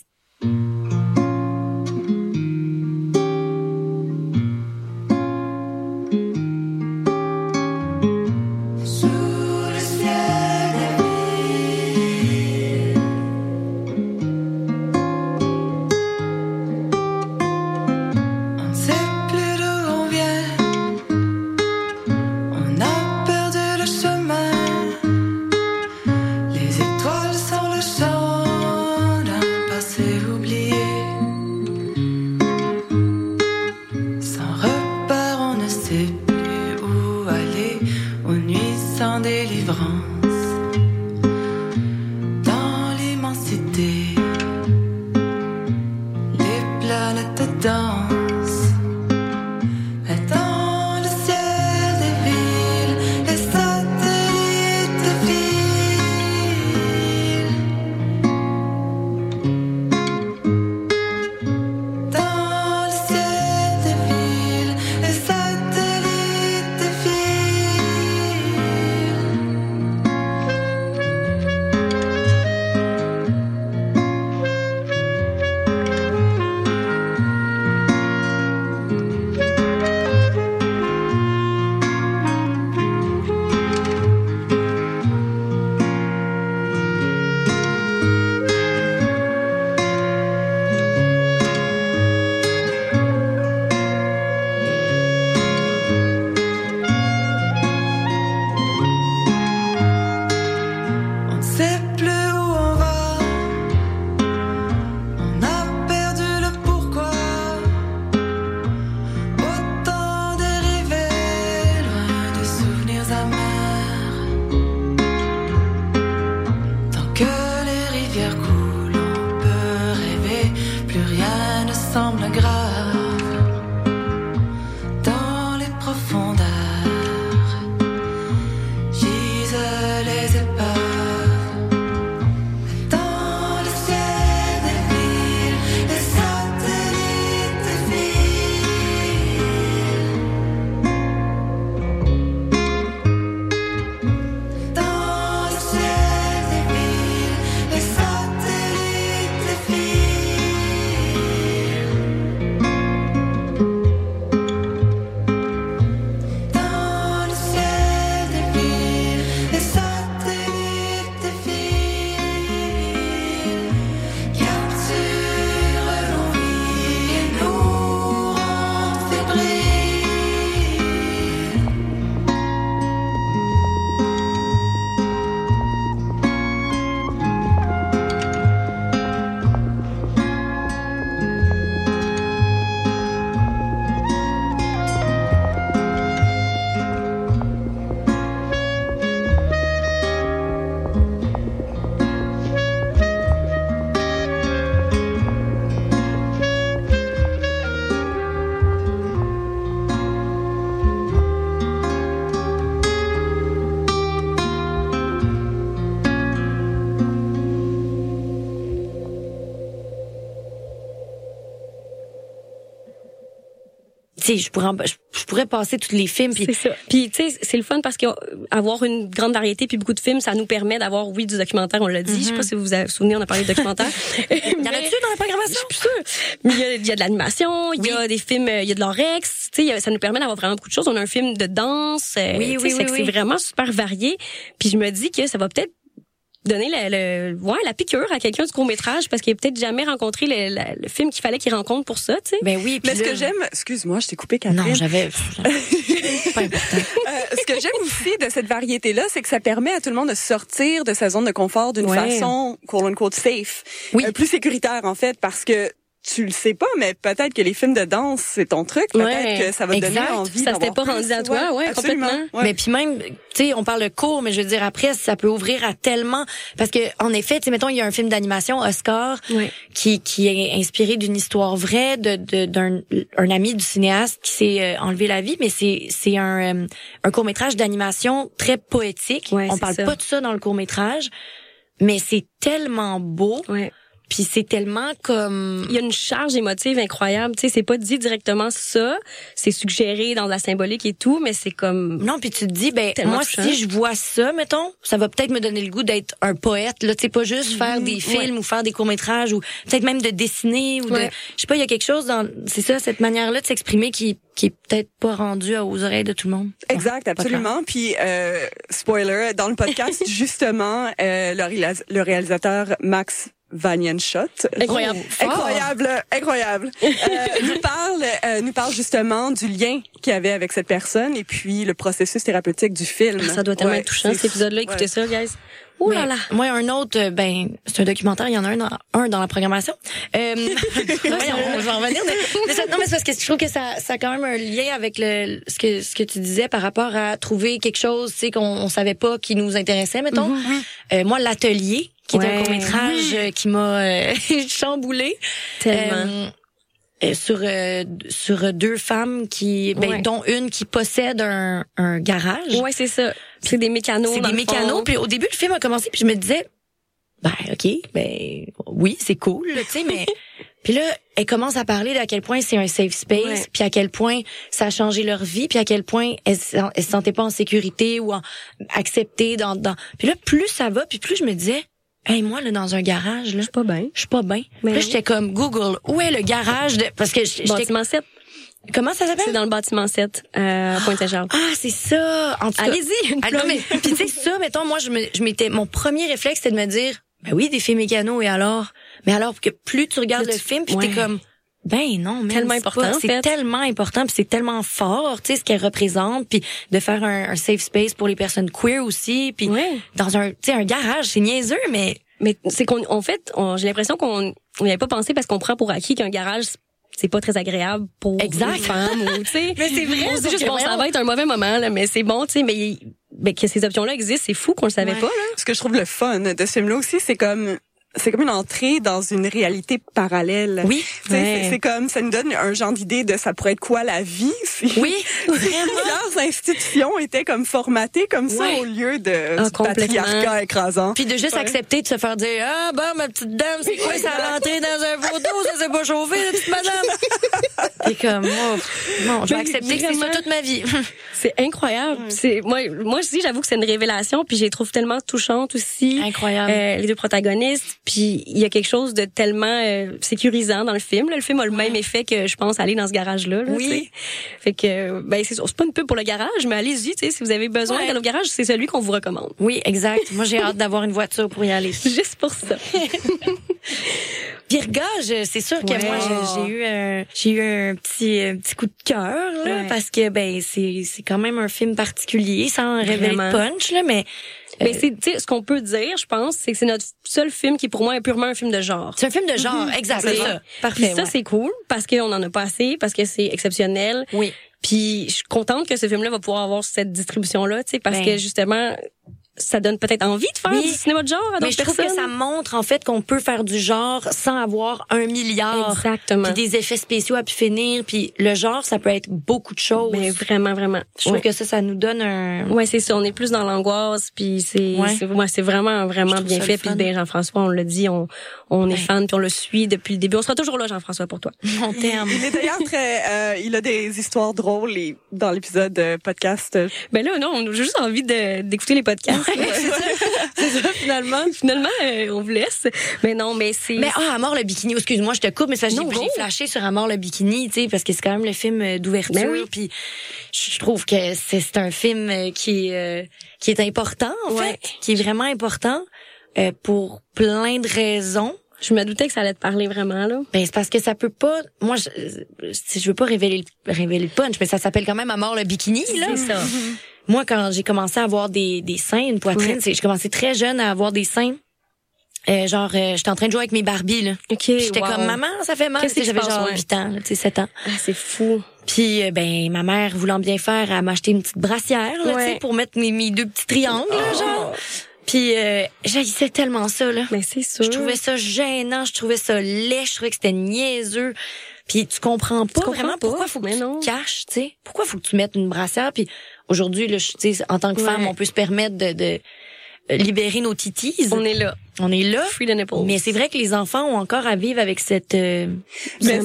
Sais, je pourrais, je, je pourrais passer tous les films. Puis. Puis tu sais, c'est le fun parce que euh, une grande variété puis beaucoup de films, ça nous permet d'avoir oui du documentaire, on l'a dit. Je sais pas si vous vous souvenez, on a parlé de documentaire. il y en a-tu dans la Je programmation? suis plus sûre. Mais il y a, il y a de l'animation, il y a des films, euh, il y a de l'orex. Tu sais, ça nous permet d'avoir vraiment beaucoup de choses. On a un film de danse. euh, Oui, sais, oui, c'est oui, oui. vraiment super varié. Puis je me dis que ça va peut-être donner le, le ouais, la piqûre à quelqu'un du court métrage parce qu'il a peut-être jamais rencontré le, la- le film qu'il fallait qu'il rencontre pour ça, tu sais. Ben oui. Mais ce là- que j'aime, excuse-moi, je t'ai coupé, Catherine. Non, j'avais. pas important. Euh, ce que j'aime aussi de cette variété-là, c'est que ça permet à tout le monde de sortir de sa zone de confort d'une Ouais. façon, quote unquote, safe. Oui. Euh, plus sécuritaire, en fait, parce que tu le sais pas, mais peut-être que les films de danse, c'est ton truc. Peut-être Ouais, que ça va te donner envie Ça s'était pas plus. rendu à toi, ouais, absolument. complètement. Ouais. Mais puis même, tu sais, on parle de cours, mais je veux dire après, ça peut ouvrir à tellement parce que en effet, tu sais, mettons, il y a un film d'animation Oscar Ouais. qui qui est inspiré d'une histoire vraie de d'un un ami du cinéaste qui s'est euh, enlevé la vie, mais c'est c'est un euh, un court métrage d'animation très poétique. Ouais, on parle ça. pas de ça dans le court métrage, mais c'est tellement beau, Ouais. Puis c'est tellement comme il y a une charge émotive incroyable. Tu sais, c'est pas dit directement ça, c'est suggéré dans la symbolique et tout, mais c'est comme Non, puis tu te dis, ben moi touchant. si je vois ça, mettons, ça va peut-être me donner le goût d'être un poète, là, tu sais pas juste faire des films ou faire des courts métrages ou peut-être même de dessiner ou Ouais. de, je sais pas, il y a quelque chose dans, c'est ça, cette manière-là de s'exprimer qui qui est peut-être pas rendue aux oreilles de tout le monde. Exact, absolument. Puis euh, spoiler, dans le podcast justement, euh, le réalisateur Max Vanienschott, Incroyable. Oh, incroyable, incroyable, euh, nous parle, euh, nous parle justement du lien qu'il y avait avec cette personne et puis le processus thérapeutique du film. Ah, ça doit tellement Ouais, être touchant cet épisode-là. Écoutez ouais. ça, guys. Ouh là là. Moi, un autre, euh, ben, c'est un documentaire. Il y en a un dans, un dans la programmation. Euh, je vais en revenir. Mais, mais ça- non, mais c'est parce que je trouve que ça, ça a quand même un lien avec le, ce que, ce que tu disais par rapport à trouver quelque chose, tu sais, qu'on on savait pas qui nous intéressait, mettons. Euh, moi, l'atelier, qui est un court métrage qui m'a euh, chamboulé. Tellement. Euh, sur euh, sur deux femmes qui ben Ouais. dont une qui possède un, un garage Ouais, c'est ça. C'est des mécanos. c'est des mécanos. Puis au début, le film a commencé, puis je me disais, ben ok, ben oui, c'est cool, tu sais, mais puis là, elle commence à parler d'à quel point c'est un safe space, puis à quel point ça a changé leur vie, puis à quel point elles, elles se sentaient pas en sécurité ou en, acceptées dans, dans. Puis là, plus ça va, puis plus je me disais, hey moi là dans un garage là, Je suis pas bien. je suis pas bien. Là, oui. j'étais comme Google, où est le garage de parce que j'étais Bâtiment 7. comment ça C'est s'appelle dans le bâtiment 7 euh, à Pointe-Saint-Charles. Ah, c'est ça. En tout Allez-y. Ah non, plug. mais puis tu sais ça, mettons, moi je me, je m'étais, mon premier réflexe c'était de me dire, ben oui, des films mécanos et alors, mais alors que plus tu regardes le film, puis ouais. t'es comme, ben non, mais Tellement c'est important, c'est fait. tellement important, puis c'est tellement fort, tu sais ce qu'elle représente, puis de faire un, un safe space pour les personnes queer aussi, puis Ouais. dans un, tu sais un garage, c'est niaiseux, mais Mais c'est qu'on, en fait, j'ai l'impression qu'on on n'y avait pas pensé parce qu'on prend pour acquis qu'un garage c'est pas très agréable pour Exact. une femme ou tu sais. Mais c'est vrai, On se dit sauf juste que bon, ça va être un mauvais moment là, mais c'est bon, tu sais. Mais ben, que ces options-là existent, c'est fou qu'on le savait Ouais. pas là. Ce que je trouve le fun de ce film-là aussi, c'est comme c'est comme une entrée dans une réalité parallèle. oui, Ouais. c'est- comme ça nous donne un genre d'idée de ça pourrait être quoi la vie si oui, plusieurs institutions étaient comme formatées comme ça Ouais. au lieu de Ah, du patriarcat écrasant. Puis de juste Ouais. accepter de se faire dire ah bon ma petite dame c'est quoi ça a rentré dans un photo ça s'est pas chauffé la petite madame et comme oh, non je vais accepter que c'est ça toute ma vie C'est incroyable. C'est moi, moi aussi, j'avoue que c'est une révélation. Puis je les trouve tellement touchantes aussi. incroyable Euh, les deux protagonistes, puis il y a quelque chose de tellement euh, sécurisant dans le film. là. Le film a le même effet que je pense aller dans ce garage-là. là, Oui. Fait que ben c'est c'est pas une pub pour le garage, mais allez-y. tu sais, Si vous avez besoin Ouais. d'aller au garage, c'est celui qu'on vous recommande. oui exact moi j'ai hâte d'avoir une voiture pour y aller Juste pour ça. Virgage c'est sûr que Ouais. moi j'ai- eu un j'ai eu un petit un petit coup de cœur là parce que ben c'est c'est quand même un film particulier sans révéler de punch là mais Mais c'est, tu sais, ce qu'on peut dire, je pense, c'est que c'est notre seul film qui, pour moi, est purement un film de genre. c'est un film de genre exact c'est C'est ça Puis parfait ça, ouais. c'est cool parce qu'on en a pas assez, parce que c'est exceptionnel. oui Puis je suis contente que ce film-là va pouvoir avoir cette distribution-là, tu sais, parce Ben. que justement, ça donne peut-être envie de faire Oui. du cinéma de genre à Mais je trouve personnes? que ça montre en fait qu'on peut faire du genre sans avoir un milliard. Exactement. Puis des effets spéciaux à pu finir. Puis le genre, ça peut être beaucoup de choses. Mais vraiment, vraiment. je trouve Ouais. que ça, ça nous donne un... Ouais, c'est ça. On est plus dans l'angoisse, puis c'est, Ouais. c'est, ouais, c'est vraiment, vraiment bien fait. le Puis ben Jean-François, on l'a dit, on, on est fan, puis on le suit depuis le début. On sera toujours là, Jean-François, pour toi. Mon terme. Il est d'ailleurs très, euh, il a des histoires drôles et dans l'épisode euh, podcast. Ben là, non, on a juste envie d'écouter les podcasts. c'est ça, finalement. Finalement, euh, on vous laisse. Mais non, mais c'est. Mais ah, Amor le bikini, excuse-moi, je te coupe, mais ça j'ai Non, j'ai go. flashé sur Amor le bikini, tu sais, parce que c'est quand même le film euh, d'ouverture. Ben oui. Puis je trouve que c'est c'est un film euh, qui est euh, qui est important en Ouais. fait, qui est vraiment important euh, pour plein de raisons. je me doutais que ça allait te parler vraiment, là. Ben c'est parce que ça peut pas. Moi, je, si je veux pas révéler le- révéler le punch, mais ça s'appelle quand même Amor le bikini là. C'est ça. Moi, quand j'ai commencé à avoir des, des seins, une poitrine, c'est j'ai commencé très jeune à avoir des seins. Euh, genre, euh, j'étais en train de jouer avec mes Barbies, là. OK. Puis J'étais wow. comme, maman, ça fait mal. Tu J'avais genre ouais? 8 ans, tu sais, 7 ans. Ah, c'est fou. Puis, euh, ben, ma mère, voulant bien faire, elle m'a acheté une petite brassière, là, tu sais, pour mettre mes, mes deux petits triangles, là, genre. Puis, euh, j'haïssais tellement ça, là. Mais c'est sûr. Je trouvais ça gênant, je trouvais ça laid, je trouvais que c'était niaiseux. Puis tu comprends pas comprends vraiment pas, pourquoi faut que mais tu non. te caches, tu sais. Pourquoi faut que tu mettes une brassière puis aujourd'hui là, je- en tant que Ouais. femme, on peut se permettre de, de euh, libérer nos titis. On est là. On est là. Free the nipples. Mais c'est vrai que les enfants ont encore à vivre avec cette euh, Mais cette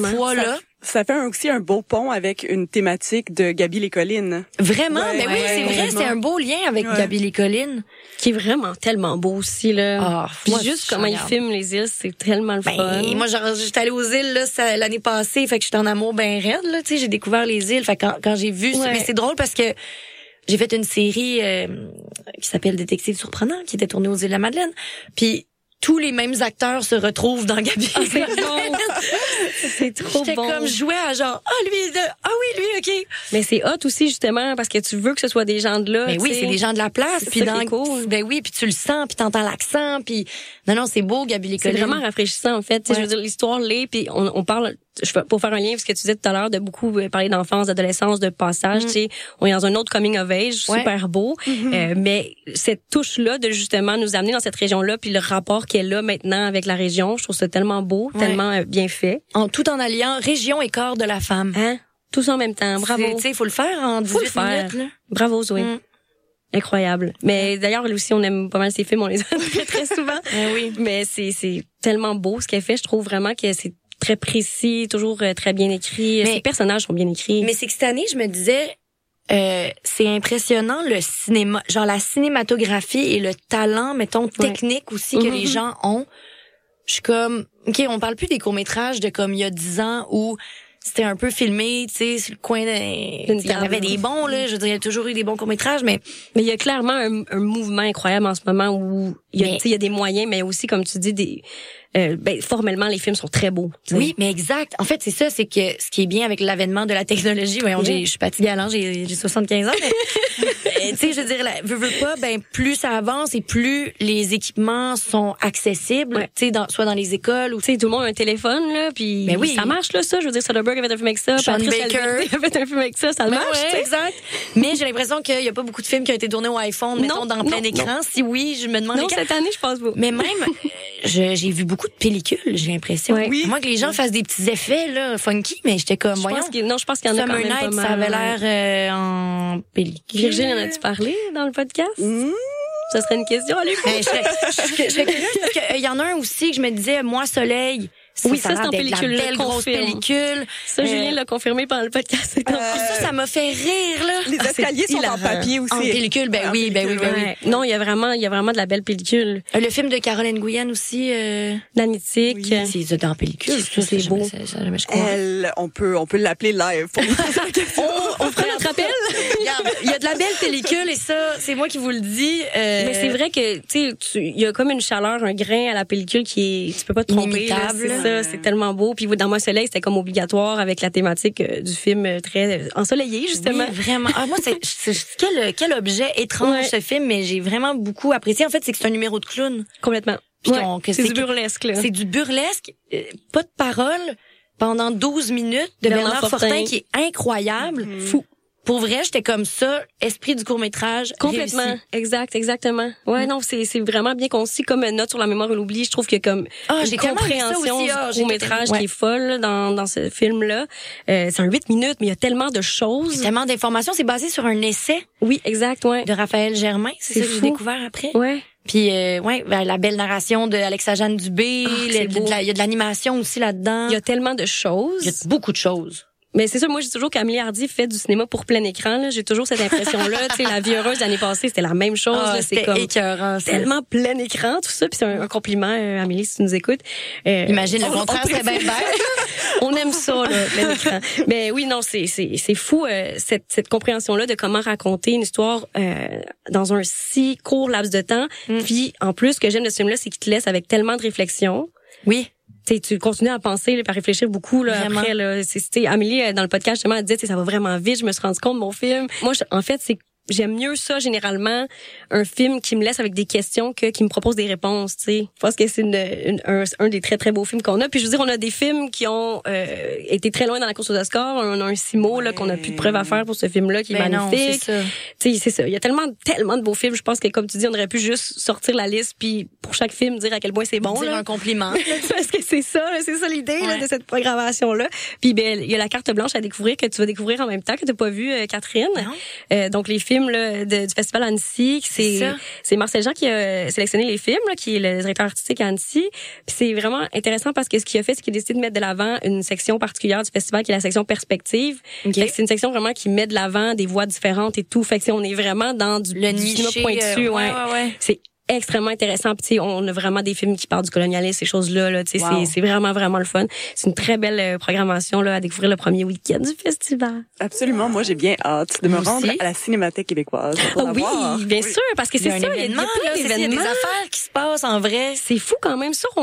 ça- fait un- aussi un beau pont avec une thématique de Gabi les collines. Vraiment, Ouais, mais oui, ouais, c'est vrai, c'est un beau lien avec Ouais. Gabi les collines. qui est vraiment tellement beau aussi, là. Puis moi, juste comment il filme les îles, c'est tellement le Ben, fun. moi, genre, j'étais allée aux îles là, l'année passée, fait que j'étais en amour ben raide là, tu sais, j'ai découvert les îles, fait que quand, quand j'ai vu, Ouais. mais c'est drôle parce que j'ai fait une série euh, qui s'appelle Détective surprenant, qui était tournée aux îles de la Madeleine, puis tous les mêmes acteurs se retrouvent dans Gabi. Ah, c'est bon. c'est trop J'étais bon. comme jouais à genre ah lui de, ah oui lui ok. Mais c'est hot aussi justement parce que tu veux que ce soit des gens de là. Mais oui, c'est des gens de la place, puis dans cool. ben oui, puis tu le sens, puis t'entends l'accent, puis non non, c'est beau Gabi C'est vraiment rafraîchissant en fait. Ouais. Je veux dire l'histoire l'est puis on, on parle je pour faire un lien avec ce que tu disais tout à l'heure de beaucoup euh, parler d'enfance, d'adolescence, de passage. Tu sais, on est dans un autre coming of age Ouais. super beau, Euh, mais cette touche là de justement nous amener dans cette région là puis le rapport qu'elle a maintenant avec la région, je trouve ça tellement beau, Ouais. tellement euh, bien fait. En tout en alliant région et corps de la femme. Hein? Tout ça en même temps. Bravo. Tu sais, faut le faire en 18 Faut le faire. minutes là. Bravo Zoé. Mm. Incroyable. Mais d'ailleurs, aussi, on aime pas mal ses films, on les aime très, très souvent. Ben oui. Mais c'est, c'est tellement beau ce qu'elle fait. Je trouve vraiment que c'est très précis, toujours euh, très bien écrit. Mais- Ses personnages sont bien écrits. Mais c'est que cette année, je me disais, euh, c'est impressionnant le cinéma, genre la cinématographie et le talent, mettons, technique aussi que les gens ont. Je suis comme, OK, on parle plus des courts-métrages de comme il y a 10 ans où c'était un peu filmé, tu sais, sur le coin de... D'une Il y en avait des bons, là. Je veux dire, il y a toujours eu des bons courts-métrages, mais Mais il y a clairement un, un mouvement incroyable en ce moment où il y a, Mais- il y a des moyens, mais aussi, comme tu dis, des, euh, ben, formellement, les films sont très beaux. Oui, mais exact. En fait, c'est ça, c'est que ce qui est bien avec l'avènement de la technologie, voyons, j'ai- je suis fatiguée à l'âge, j'ai j'ai 75 ans, mais tu sais, je veux dire, la- veux, veux pas, ben plus ça avance et plus les équipements sont accessibles, Ouais. tu sais, dans, soit dans les écoles ou Tu sais, tout le monde a un téléphone, là, puis Mais oui. ça marche, là, ça. Je veux dire, Soderbergh avait un film avec ça, Sean Patrice Baker. Calverti a fait un film avec ça, ça Ben marche, ouais, exact. Mais j'ai l'impression qu'il y a pas beaucoup de films qui ont été tournés au iPhone, mettons, Non, dans plein non, écran. Si oui, je me demande Non, cette année, je pense pas. Mais même, euh, je- j'ai vu beaucoup de pellicules, j'ai l'impression. Ouais. Oui. Moi, que les gens fassent des petits effets, là, funky, mais j'étais comme, Je voyons. pense non, je pense qu'il y en a quand même pas Night, mal. ça avait l'air euh, en pellicule. Virgile, en as-tu parlé dans le podcast? Mmh. Ça serait une question à lui Ben, je serais, je serais- je serais curieuse parce qu'il y en a un aussi que je me disais, moi, soleil. Oui, ça, c'est en la pellicule, belle grosse confirme. pellicule. Ça, Euh, Julien l'a confirmé pendant le podcast. En- Euh, Ça, ça m'a fait rire, là. Les Ah, c'est escaliers sont en papier aussi. En pellicule, ben En oui, ben oui, ben oui. Ouais. Non, il y a vraiment, il y a vraiment de la belle pellicule. Euh, Le film de Caroline Gouyen aussi, euh, Nanitique. Oui. c'est dans pellicule. C'est beau. ça, jamais je crois. Elle, on peut, on peut l'appeler live. On fera notre appel. Il y a de la belle pellicule et ça, c'est moi qui vous le dis. euh, Mais c'est vrai que, tu sais, il y a comme une chaleur, un grain à la pellicule qui est, tu peux pas te tromper. C'est ça, c'est tellement beau. Puis dans Moi Soleil, c'était comme obligatoire avec la thématique euh, du film euh, très euh, ensoleillé, justement. Oui, vraiment. Ah, moi, c'est quel, quel objet étrange Ouais. ce film, mais j'ai vraiment beaucoup apprécié. En fait, c'est que c'est un numéro de clown. Complètement. Ouais. c'est du que- burlesque, là. C'est du burlesque, euh, pas de parole pendant 12 minutes de Bernard Bernard, Fortin. Fortin. qui est incroyable. Fou. Pour vrai, j'étais comme ça, esprit du court-métrage. Complètement. réussi. Exact, exactement. Ouais, non, c'est c'est vraiment bien concis comme note sur la mémoire et l'oubli. Je trouve que comme Ah, une j'ai tellement aimé ça compréhension aussi, du j'ai court-métrage ouais. qui est folle là, dans, dans ce film-là. Euh, c'est un 8 minutes, mais il y a tellement de choses. Tellement d'informations. C'est basé sur un essai Oui, exact, ouais. de Raphaël Germain. C'est ça que j'ai découvert après. Ouais. Puis, euh, ouais, ben, la belle narration de Alexa Jeanne Dubé. La- Il y a de l'animation aussi là-dedans. Il y a tellement de choses. Il y a beaucoup de choses. Mais c'est ça, moi, j'ai toujours qu'Amélie Hardy fait du cinéma pour plein écran. là. J'ai toujours cette impression-là. tu sais, La vie heureuse l'année passée, c'était la même chose. Là. C'est comme écœurant, tellement plein écran, tout ça. Puis c'est un, un compliment, euh, Amélie, si tu nous écoutes. Euh, Imagine le on- contraire, on c'est bien on aime ça, là, plein écran. Mais oui, non, c'est c'est c'est fou euh, cette cette compréhension-là de comment raconter une histoire euh, dans un si court laps de temps. Mm. Puis en plus, ce que j'aime de ce film-là, c'est qu'il te laisse avec tellement de réflexion. Oui. Tu sais, tu continues à penser, là, à réfléchir beaucoup là, Vraiment. après. Là, c'est, Amélie, euh, dans le podcast, justement, elle disait, ça va vraiment vite. Je me suis rendu compte de mon film. Moi, je- en fait, c'est j'aime mieux ça généralement un film qui me laisse avec des questions que qui me propose des réponses tu sais je pense que c'est une, une- un, un des très très beaux films qu'on a puis je veux dire on a des films qui ont euh, été très loin dans la course aux Oscars on a un Simo là qu'on a plus de preuves à faire pour ce film là qui est Ben magnifique tu sais, c'est ça. Il y a tellement, tellement de beaux films. Je pense que, comme tu dis, on aurait pu juste sortir la liste puis pour chaque film dire à quel point c'est bon. Dire là. un compliment. Parce que c'est ça, là, c'est ça l'idée là, Ouais. de cette programmation-là. Puis ben, il y a la carte blanche à découvrir que tu vas découvrir en même temps que tu pas vu, euh, Catherine. Euh, donc les films là, de- du festival Annecy, C'est c'est Marcel Jean qui a sélectionné les films, là, qui est le directeur artistique à Annecy. Puis c'est vraiment intéressant parce que ce qu'il a fait, c'est qu'il a décidé de mettre de l'avant une section particulière du festival qui est la section perspective. Ok. Fait que c'est une section vraiment qui met de l'avant des voix différentes et tout. Fait que on est vraiment dans du, Le du niché. pointu. euh, ouais. ouais, ouais, ouais. C'est extrêmement intéressant. Puis on a vraiment des films qui parlent du colonialisme, ces choses-là. Là, Wow. c'est, c'est vraiment, vraiment le fun. C'est une très belle euh, programmation là, à découvrir le premier week-end du festival. Absolument. Moi, j'ai bien hâte de me rendre aussi. à la Cinémathèque québécoise. pour Ah la oui, voir. bien Oui. sûr, parce que Il y c'est a ça, il y a événement, là. Il y a des affaires qui se passent en vrai. C'est fou quand même ça, on,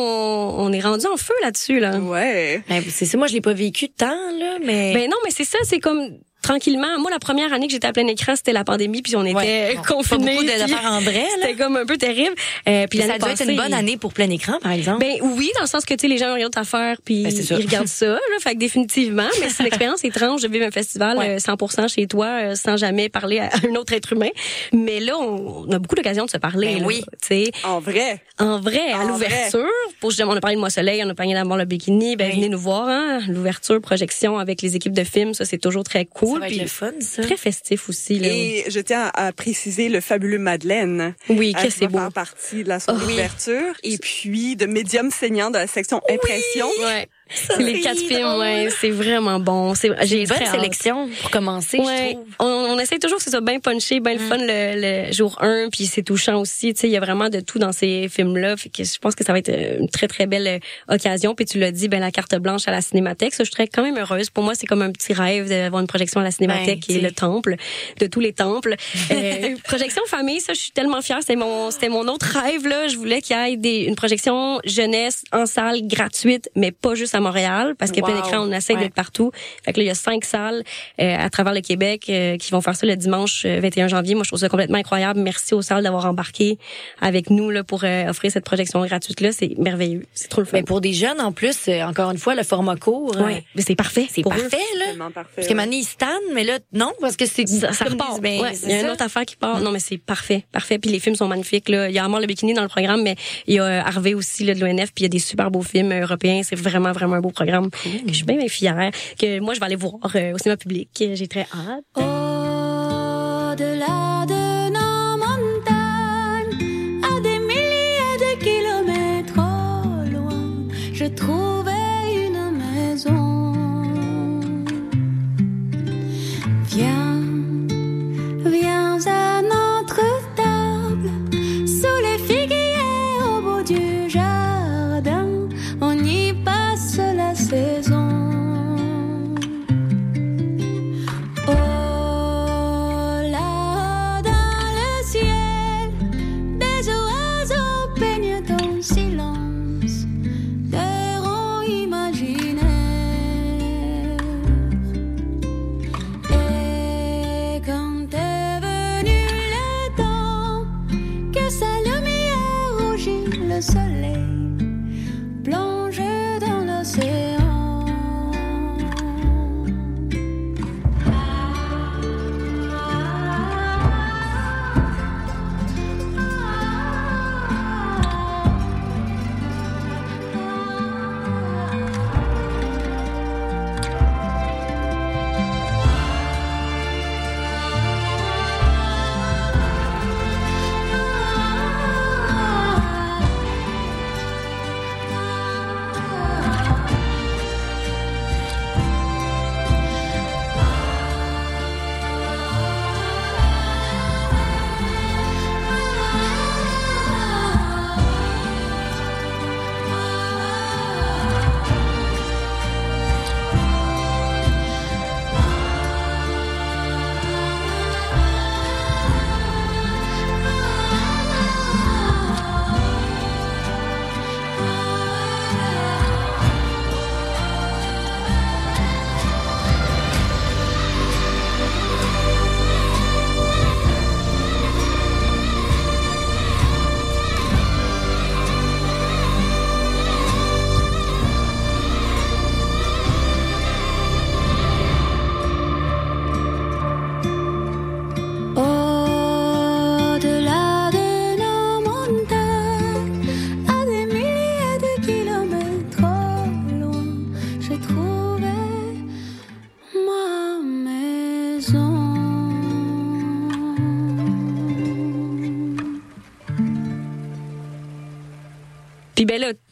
on est rendu en feu là-dessus. Là. Ouais. Ben, c'est ça, moi, je l'ai pas vécu tant, là, mais. Ben non, mais c'est ça, c'est comme tranquillement. Moi, la première année que j'étais à plein écran, c'était la pandémie, puis on était Ouais. Bon, confinés. Pas beaucoup puis d'affaires en vrai. C'était comme un peu terrible. Euh, puis ça a dû être une passée- bonne année pour plein écran, par exemple. Ben oui, dans le sens que tu sais les gens ont rien d'autre à faire puis Ben, ils regardent ça là, fait que définitivement, mais c'est une expérience étrange de vivre un festival Ouais. euh, 100% chez toi euh, sans jamais parler à un autre être humain. Mais là on, on a beaucoup d'occasions de se parler Ben là, oui. tu sais. En vrai. En vrai, à l'ouverture, pour justement, on a parlé de Moi Soleil, on a parlé d'Amour le bikini, ben Oui. venez nous voir hein, l'ouverture, projection avec les équipes de films, ça c'est toujours très ça cool va être puis le fun, ça. très festif aussi là. Et je tiens à préciser le fabuleux Madeleine. oui, euh, que qui c'est beau. faire partie de la soirée Oh, oui. d'ouverture. Et puis de médium saignant de la section impression. Ouais. C'est les quatre films, drôle. ouais, c'est vraiment bon. C'est J'ai une bonne sélection pour commencer, je Ouais, trouve. on, on essaie toujours que ce soit bien punché, bien le fun le, le jour 1, puis c'est touchant aussi. Tu sais, il y a vraiment de tout dans ces films-là. Fait que je pense que ça va être euh, une très très belle euh, occasion. Puis tu l'as dit, ben la carte blanche à la Cinémathèque, ça je serais quand même heureuse. Pour moi, c'est comme un petit rêve d'avoir une projection à la Cinémathèque, Ben, qui est tu sais. le temple de tous les temples. Euh, projection famille, ça je suis tellement fière. C'était mon c'était mon autre rêve là. Je voulais qu'il y ait des, une projection jeunesse en salle gratuite, mais pas juste à Montréal, parce que Wow. plein écran, on essaie Ouais. d'être partout. Fait que là, il y a cinq salles euh, à travers le Québec euh, qui vont faire ça le dimanche euh, 21 janvier. Moi, je trouve ça complètement incroyable. Merci aux salles d'avoir embarqué avec nous là pour euh, offrir cette projection gratuite là. C'est merveilleux. C'est trop le fun. Mais pour des jeunes, en plus, euh, encore une fois, le format court, euh, ouais, mais c'est parfait. c'est pour eux. parfait, là. Parfait. Parce que ils se tannent, mais là, non, parce que c'est Ça, ça repart. ben, il y a une autre affaire qui part. Non, mais c'est parfait, parfait. Puis les films sont magnifiques. Là. Il y a Amor le bikini dans le programme, mais il y a euh, Harvey aussi là, de l'ONF. Puis il y a des super beaux films euh, européens. C'est vraiment, vraiment un beau programme. Je suis bien, bien fière que moi, je vais aller voir euh, au cinéma public. J'ai très hâte. Au-delà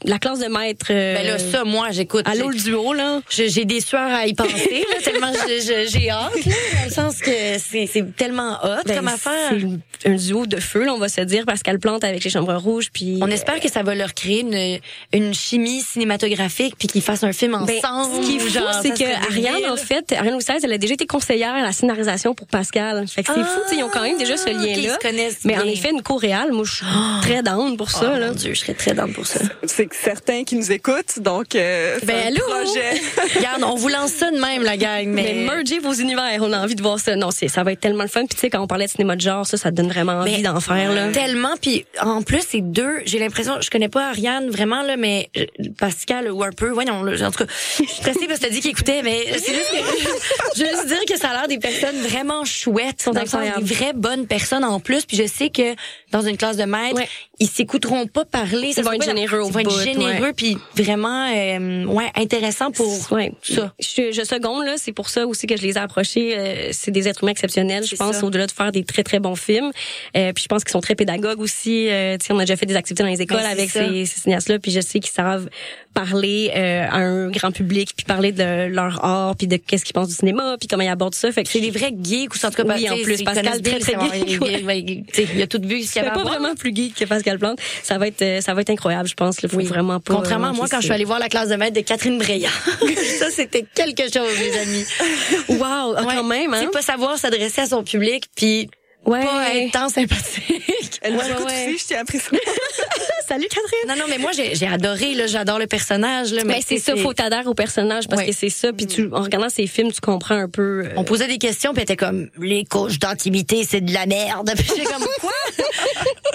la classe de maître. euh, Ben là, ça, moi, j'écoute. Allô le duo là. J'ai des sueurs à y penser, là, tellement j'ai hâte, là, dans le sens que c'est c'est tellement hot Ben, comme affaire. C'est un duo de feu, là, on va se dire, parce qu'elle plante avec les chambres rouges. Puis On espère que ça va leur créer une, une chimie cinématographique puis qu'ils fassent un film Ben, ensemble. ce qui est fou, c'est que Ariane, en fait, Ariane Oussaise, elle a déjà été conseillère à la scénarisation pour Pascal. Fait que c'est fou, tu sais, ils ont quand même déjà ce Ah, lien-là. se connaissent Mais en effet, une co-réale, moi, je suis très down pour Oh, ça, là. mon Dieu, je serais très down pour ça. C'est que certains qui nous écoutent, donc euh, Ben, allô? projet. Regarde, on vous lance ça de même, la gang, Mais mais... merger vos univers, on a envie de voir ça. Non, c'est, ça va être tellement le fun. Puis tu sais, quand on parlait de cinéma de genre, ça, ça te donne vraiment envie d'en faire, là. Tellement, puis en plus, c'est deux, j'ai l'impression, je connais pas Ariane vraiment, là, mais euh, Pascal ou un peu, voyons, là, en tout cas, je suis stressée parce que t'as dit qu'il écoutait, mais c'est juste que, je veux juste dire que ça a l'air des personnes vraiment chouettes, Sont incroyables. des vraies bonnes personnes en plus, puis je sais que dans une classe de maître, Ouais. ils s'écouteront pas parler. ça Ils vont être généreux au Ils vont être généreux, puis vraiment, euh, ouais, intéressant pour Ouais. ça. Je, je seconde là, c'est pour ça aussi que je les ai approchés. euh, c'est des êtres humains exceptionnels, je pense, au-delà de faire des très très bons films. Euh, puis je pense qu'ils sont très pédagogues aussi. Euh, tu sais, on a déjà fait des activités dans les écoles Ben, avec ça. ces, ces cinéastes-là, puis je sais qu'ils savent parler euh, à un grand public, puis parler de leur art, puis de qu'est-ce qu'ils pensent du cinéma, puis comment ils abordent ça. Fait que C'est des vrais geeks ou en tout cas, Oui, en plus, Pascal, très, très geek, Il- il- il- il a tout vu avait pas vraiment plus geek que Pascal Plante. Ça va être euh, ça va être incroyable, je pense. Là. Vraiment pas. Contrairement à moi, manquer quand je ça. suis allée voir la classe de maître de Catherine Breillat. ça, c'était quelque chose, les amis. Wow, ah, quand même, hein? C'est pas savoir s'adresser à son public, puis Ouais. pas être tant sympathique. Elle Ouais, ouais, je tiens à préciser. Salut Catherine. Non, non, mais moi, j'ai j'ai adoré, là, j'adore le personnage, là. Mais Mais c'est ça, faut t'adhérer au personnage parce Ouais. que c'est ça. Puis tu, en regardant ces films, tu comprends un peu. euh, On posait des questions, puis elle était comme, les couches d'intimité, c'est de la merde. Puis j'étais comme, quoi?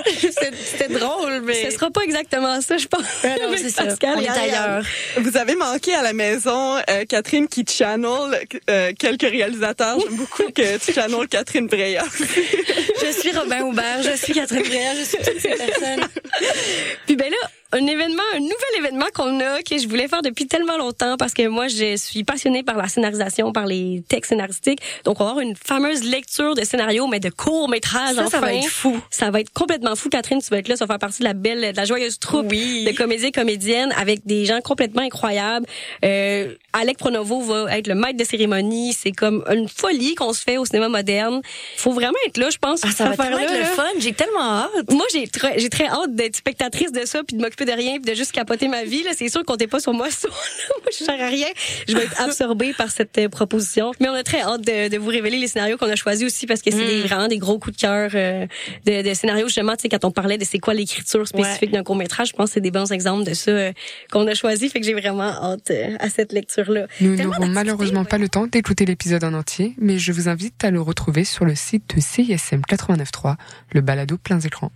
C'était drôle, mais... Ce sera pas exactement ça, je pense. Ouais, non, c'est. Pascal On est ailleurs. Vous avez manqué à la maison euh, Catherine qui channel euh, quelques réalisateurs. J'aime beaucoup que tu channel Catherine Breillat. Je suis Robin Aubert, je suis Catherine Breillat, je suis toutes ces personnes. Puis ben là, un événement, un nouvel événement qu'on a que je voulais faire depuis tellement longtemps parce que moi je suis passionnée par la scénarisation, par les textes scénaristiques. Donc on va avoir une fameuse lecture de scénario mais de court métrage Ça, enfin. ça va être fou. Ça va être complètement fou. Catherine, tu vas être là, ça va faire partie de la belle, de la joyeuse troupe Oui. de comédiens et comédiennes avec des gens complètement incroyables. Euh, Alec Pronovo va être le maître de cérémonie. C'est comme une folie qu'on se fait au cinéma moderne. Faut vraiment être là, je pense. Ah, ça va être affaire-là, le là. fun, j'ai tellement hâte. Moi, j'ai très, j'ai très hâte d'être spectatrice de ça, puis de m'occuper de rien, puis de juste capoter ma vie. C'est sûr, comptez pas sur moi. moi, je sers à rien. Je vais être absorbée par cette euh, proposition. Mais on a très hâte de, de vous révéler les scénarios qu'on a choisis aussi, parce que c'est des- vraiment des gros coups de cœur euh, de, de scénarios. Justement, tu sais, quand on parlait de c'est quoi l'écriture spécifique d'un court métrage, je pense que c'est des bons exemples de ça euh, qu'on a choisi. Fait que j'ai vraiment hâte euh, à cette lecture-là. Nous n'aurons malheureusement pas le temps d'écouter l'épisode en entier, mais je vous invite à le retrouver sur le site de CISM 89.3, le balado plein écran.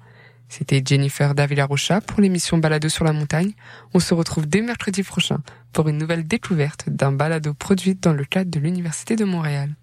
C'était Jennifer Davila Rocha pour l'émission Balado sur la montagne. On se retrouve dès mercredi prochain pour une nouvelle découverte d'un balado produit dans le cadre de l'Université de Montréal.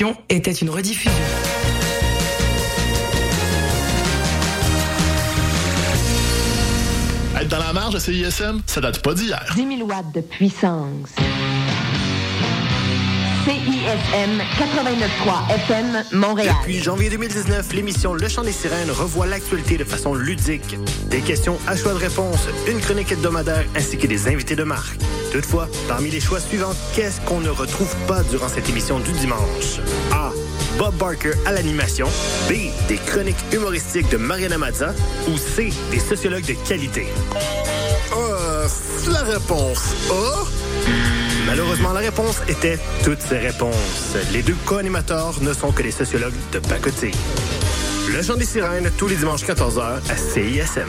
Émission était une rediffusion. Être dans la marge de CISM, ça date pas d'hier. 10 000 watts de puissance. CISM 89.3 FM Montréal. Depuis janvier 2019, l'émission Le Chant des Sirènes revoit l'actualité de façon ludique. Des questions à choix de réponse, une chronique hebdomadaire ainsi que des invités de marque. Toutefois, parmi les choix suivants, qu'est-ce qu'on ne retrouve pas durant cette émission du dimanche? A. Bob Barker à l'animation. B. Des chroniques humoristiques de Mariana Mazza. Ou C. Des sociologues de qualité. Euh, la réponse A? Malheureusement, la réponse était toutes ces réponses. Les deux co-animateurs ne sont que des sociologues de pacotille. Le Chant des Sirènes, tous les dimanches 14h à CISM.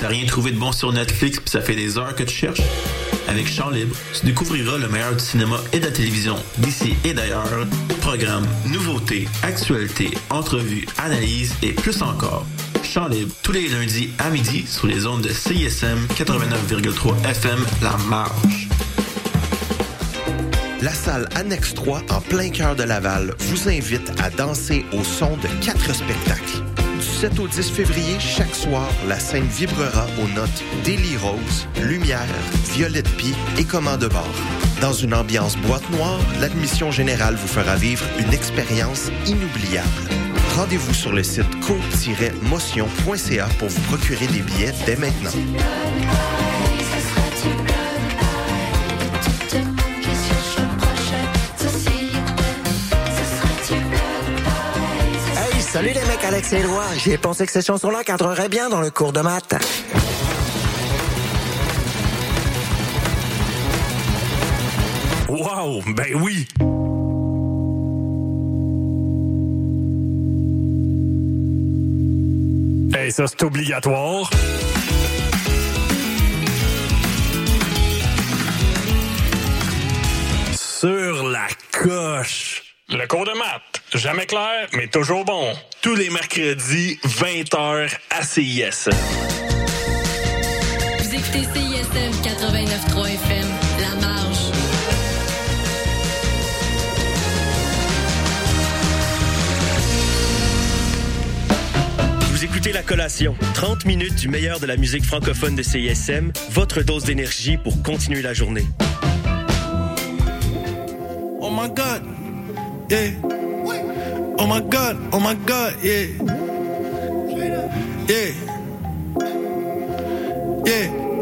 T'as rien trouvé de bon sur Netflix pis ça fait des heures que tu cherches? Avec Chant Libre, tu découvriras le meilleur du cinéma et de la télévision d'ici et d'ailleurs. Programmes, nouveautés, actualités, entrevues, analyses et plus encore. Chant Libre, tous les lundis à midi sur les ondes de CISM 89,3 FM La Marge. La salle Annexe 3, en plein cœur de Laval, vous invite à danser au son de quatre spectacles. Du 7 au 10 février, chaque soir, la scène vibrera aux notes Daily Rose, Lumière, Violette Pie et Commande bord. Dans une ambiance boîte noire, l'admission générale vous fera vivre une expérience inoubliable. Rendez-vous sur le site co-motion.ca pour vous procurer des billets dès maintenant. Salut les mecs, Alex et Éloi. J'ai pensé que cette chanson-là cadrerait bien dans le cours de maths. Wow, ben oui! Hey, ça, c'est obligatoire. Sur la coche. Le cours de maths. Jamais clair, mais toujours bon. Tous les mercredis, 20h à CIS. Vous écoutez CISM 89.3 FM, La Marge. Vous écoutez La Collation, 30 minutes du meilleur de la musique francophone de CISM, votre dose d'énergie pour continuer la journée. Oh my god, yeah. Oh my god, oh my god, yeah. Yeah. Yeah.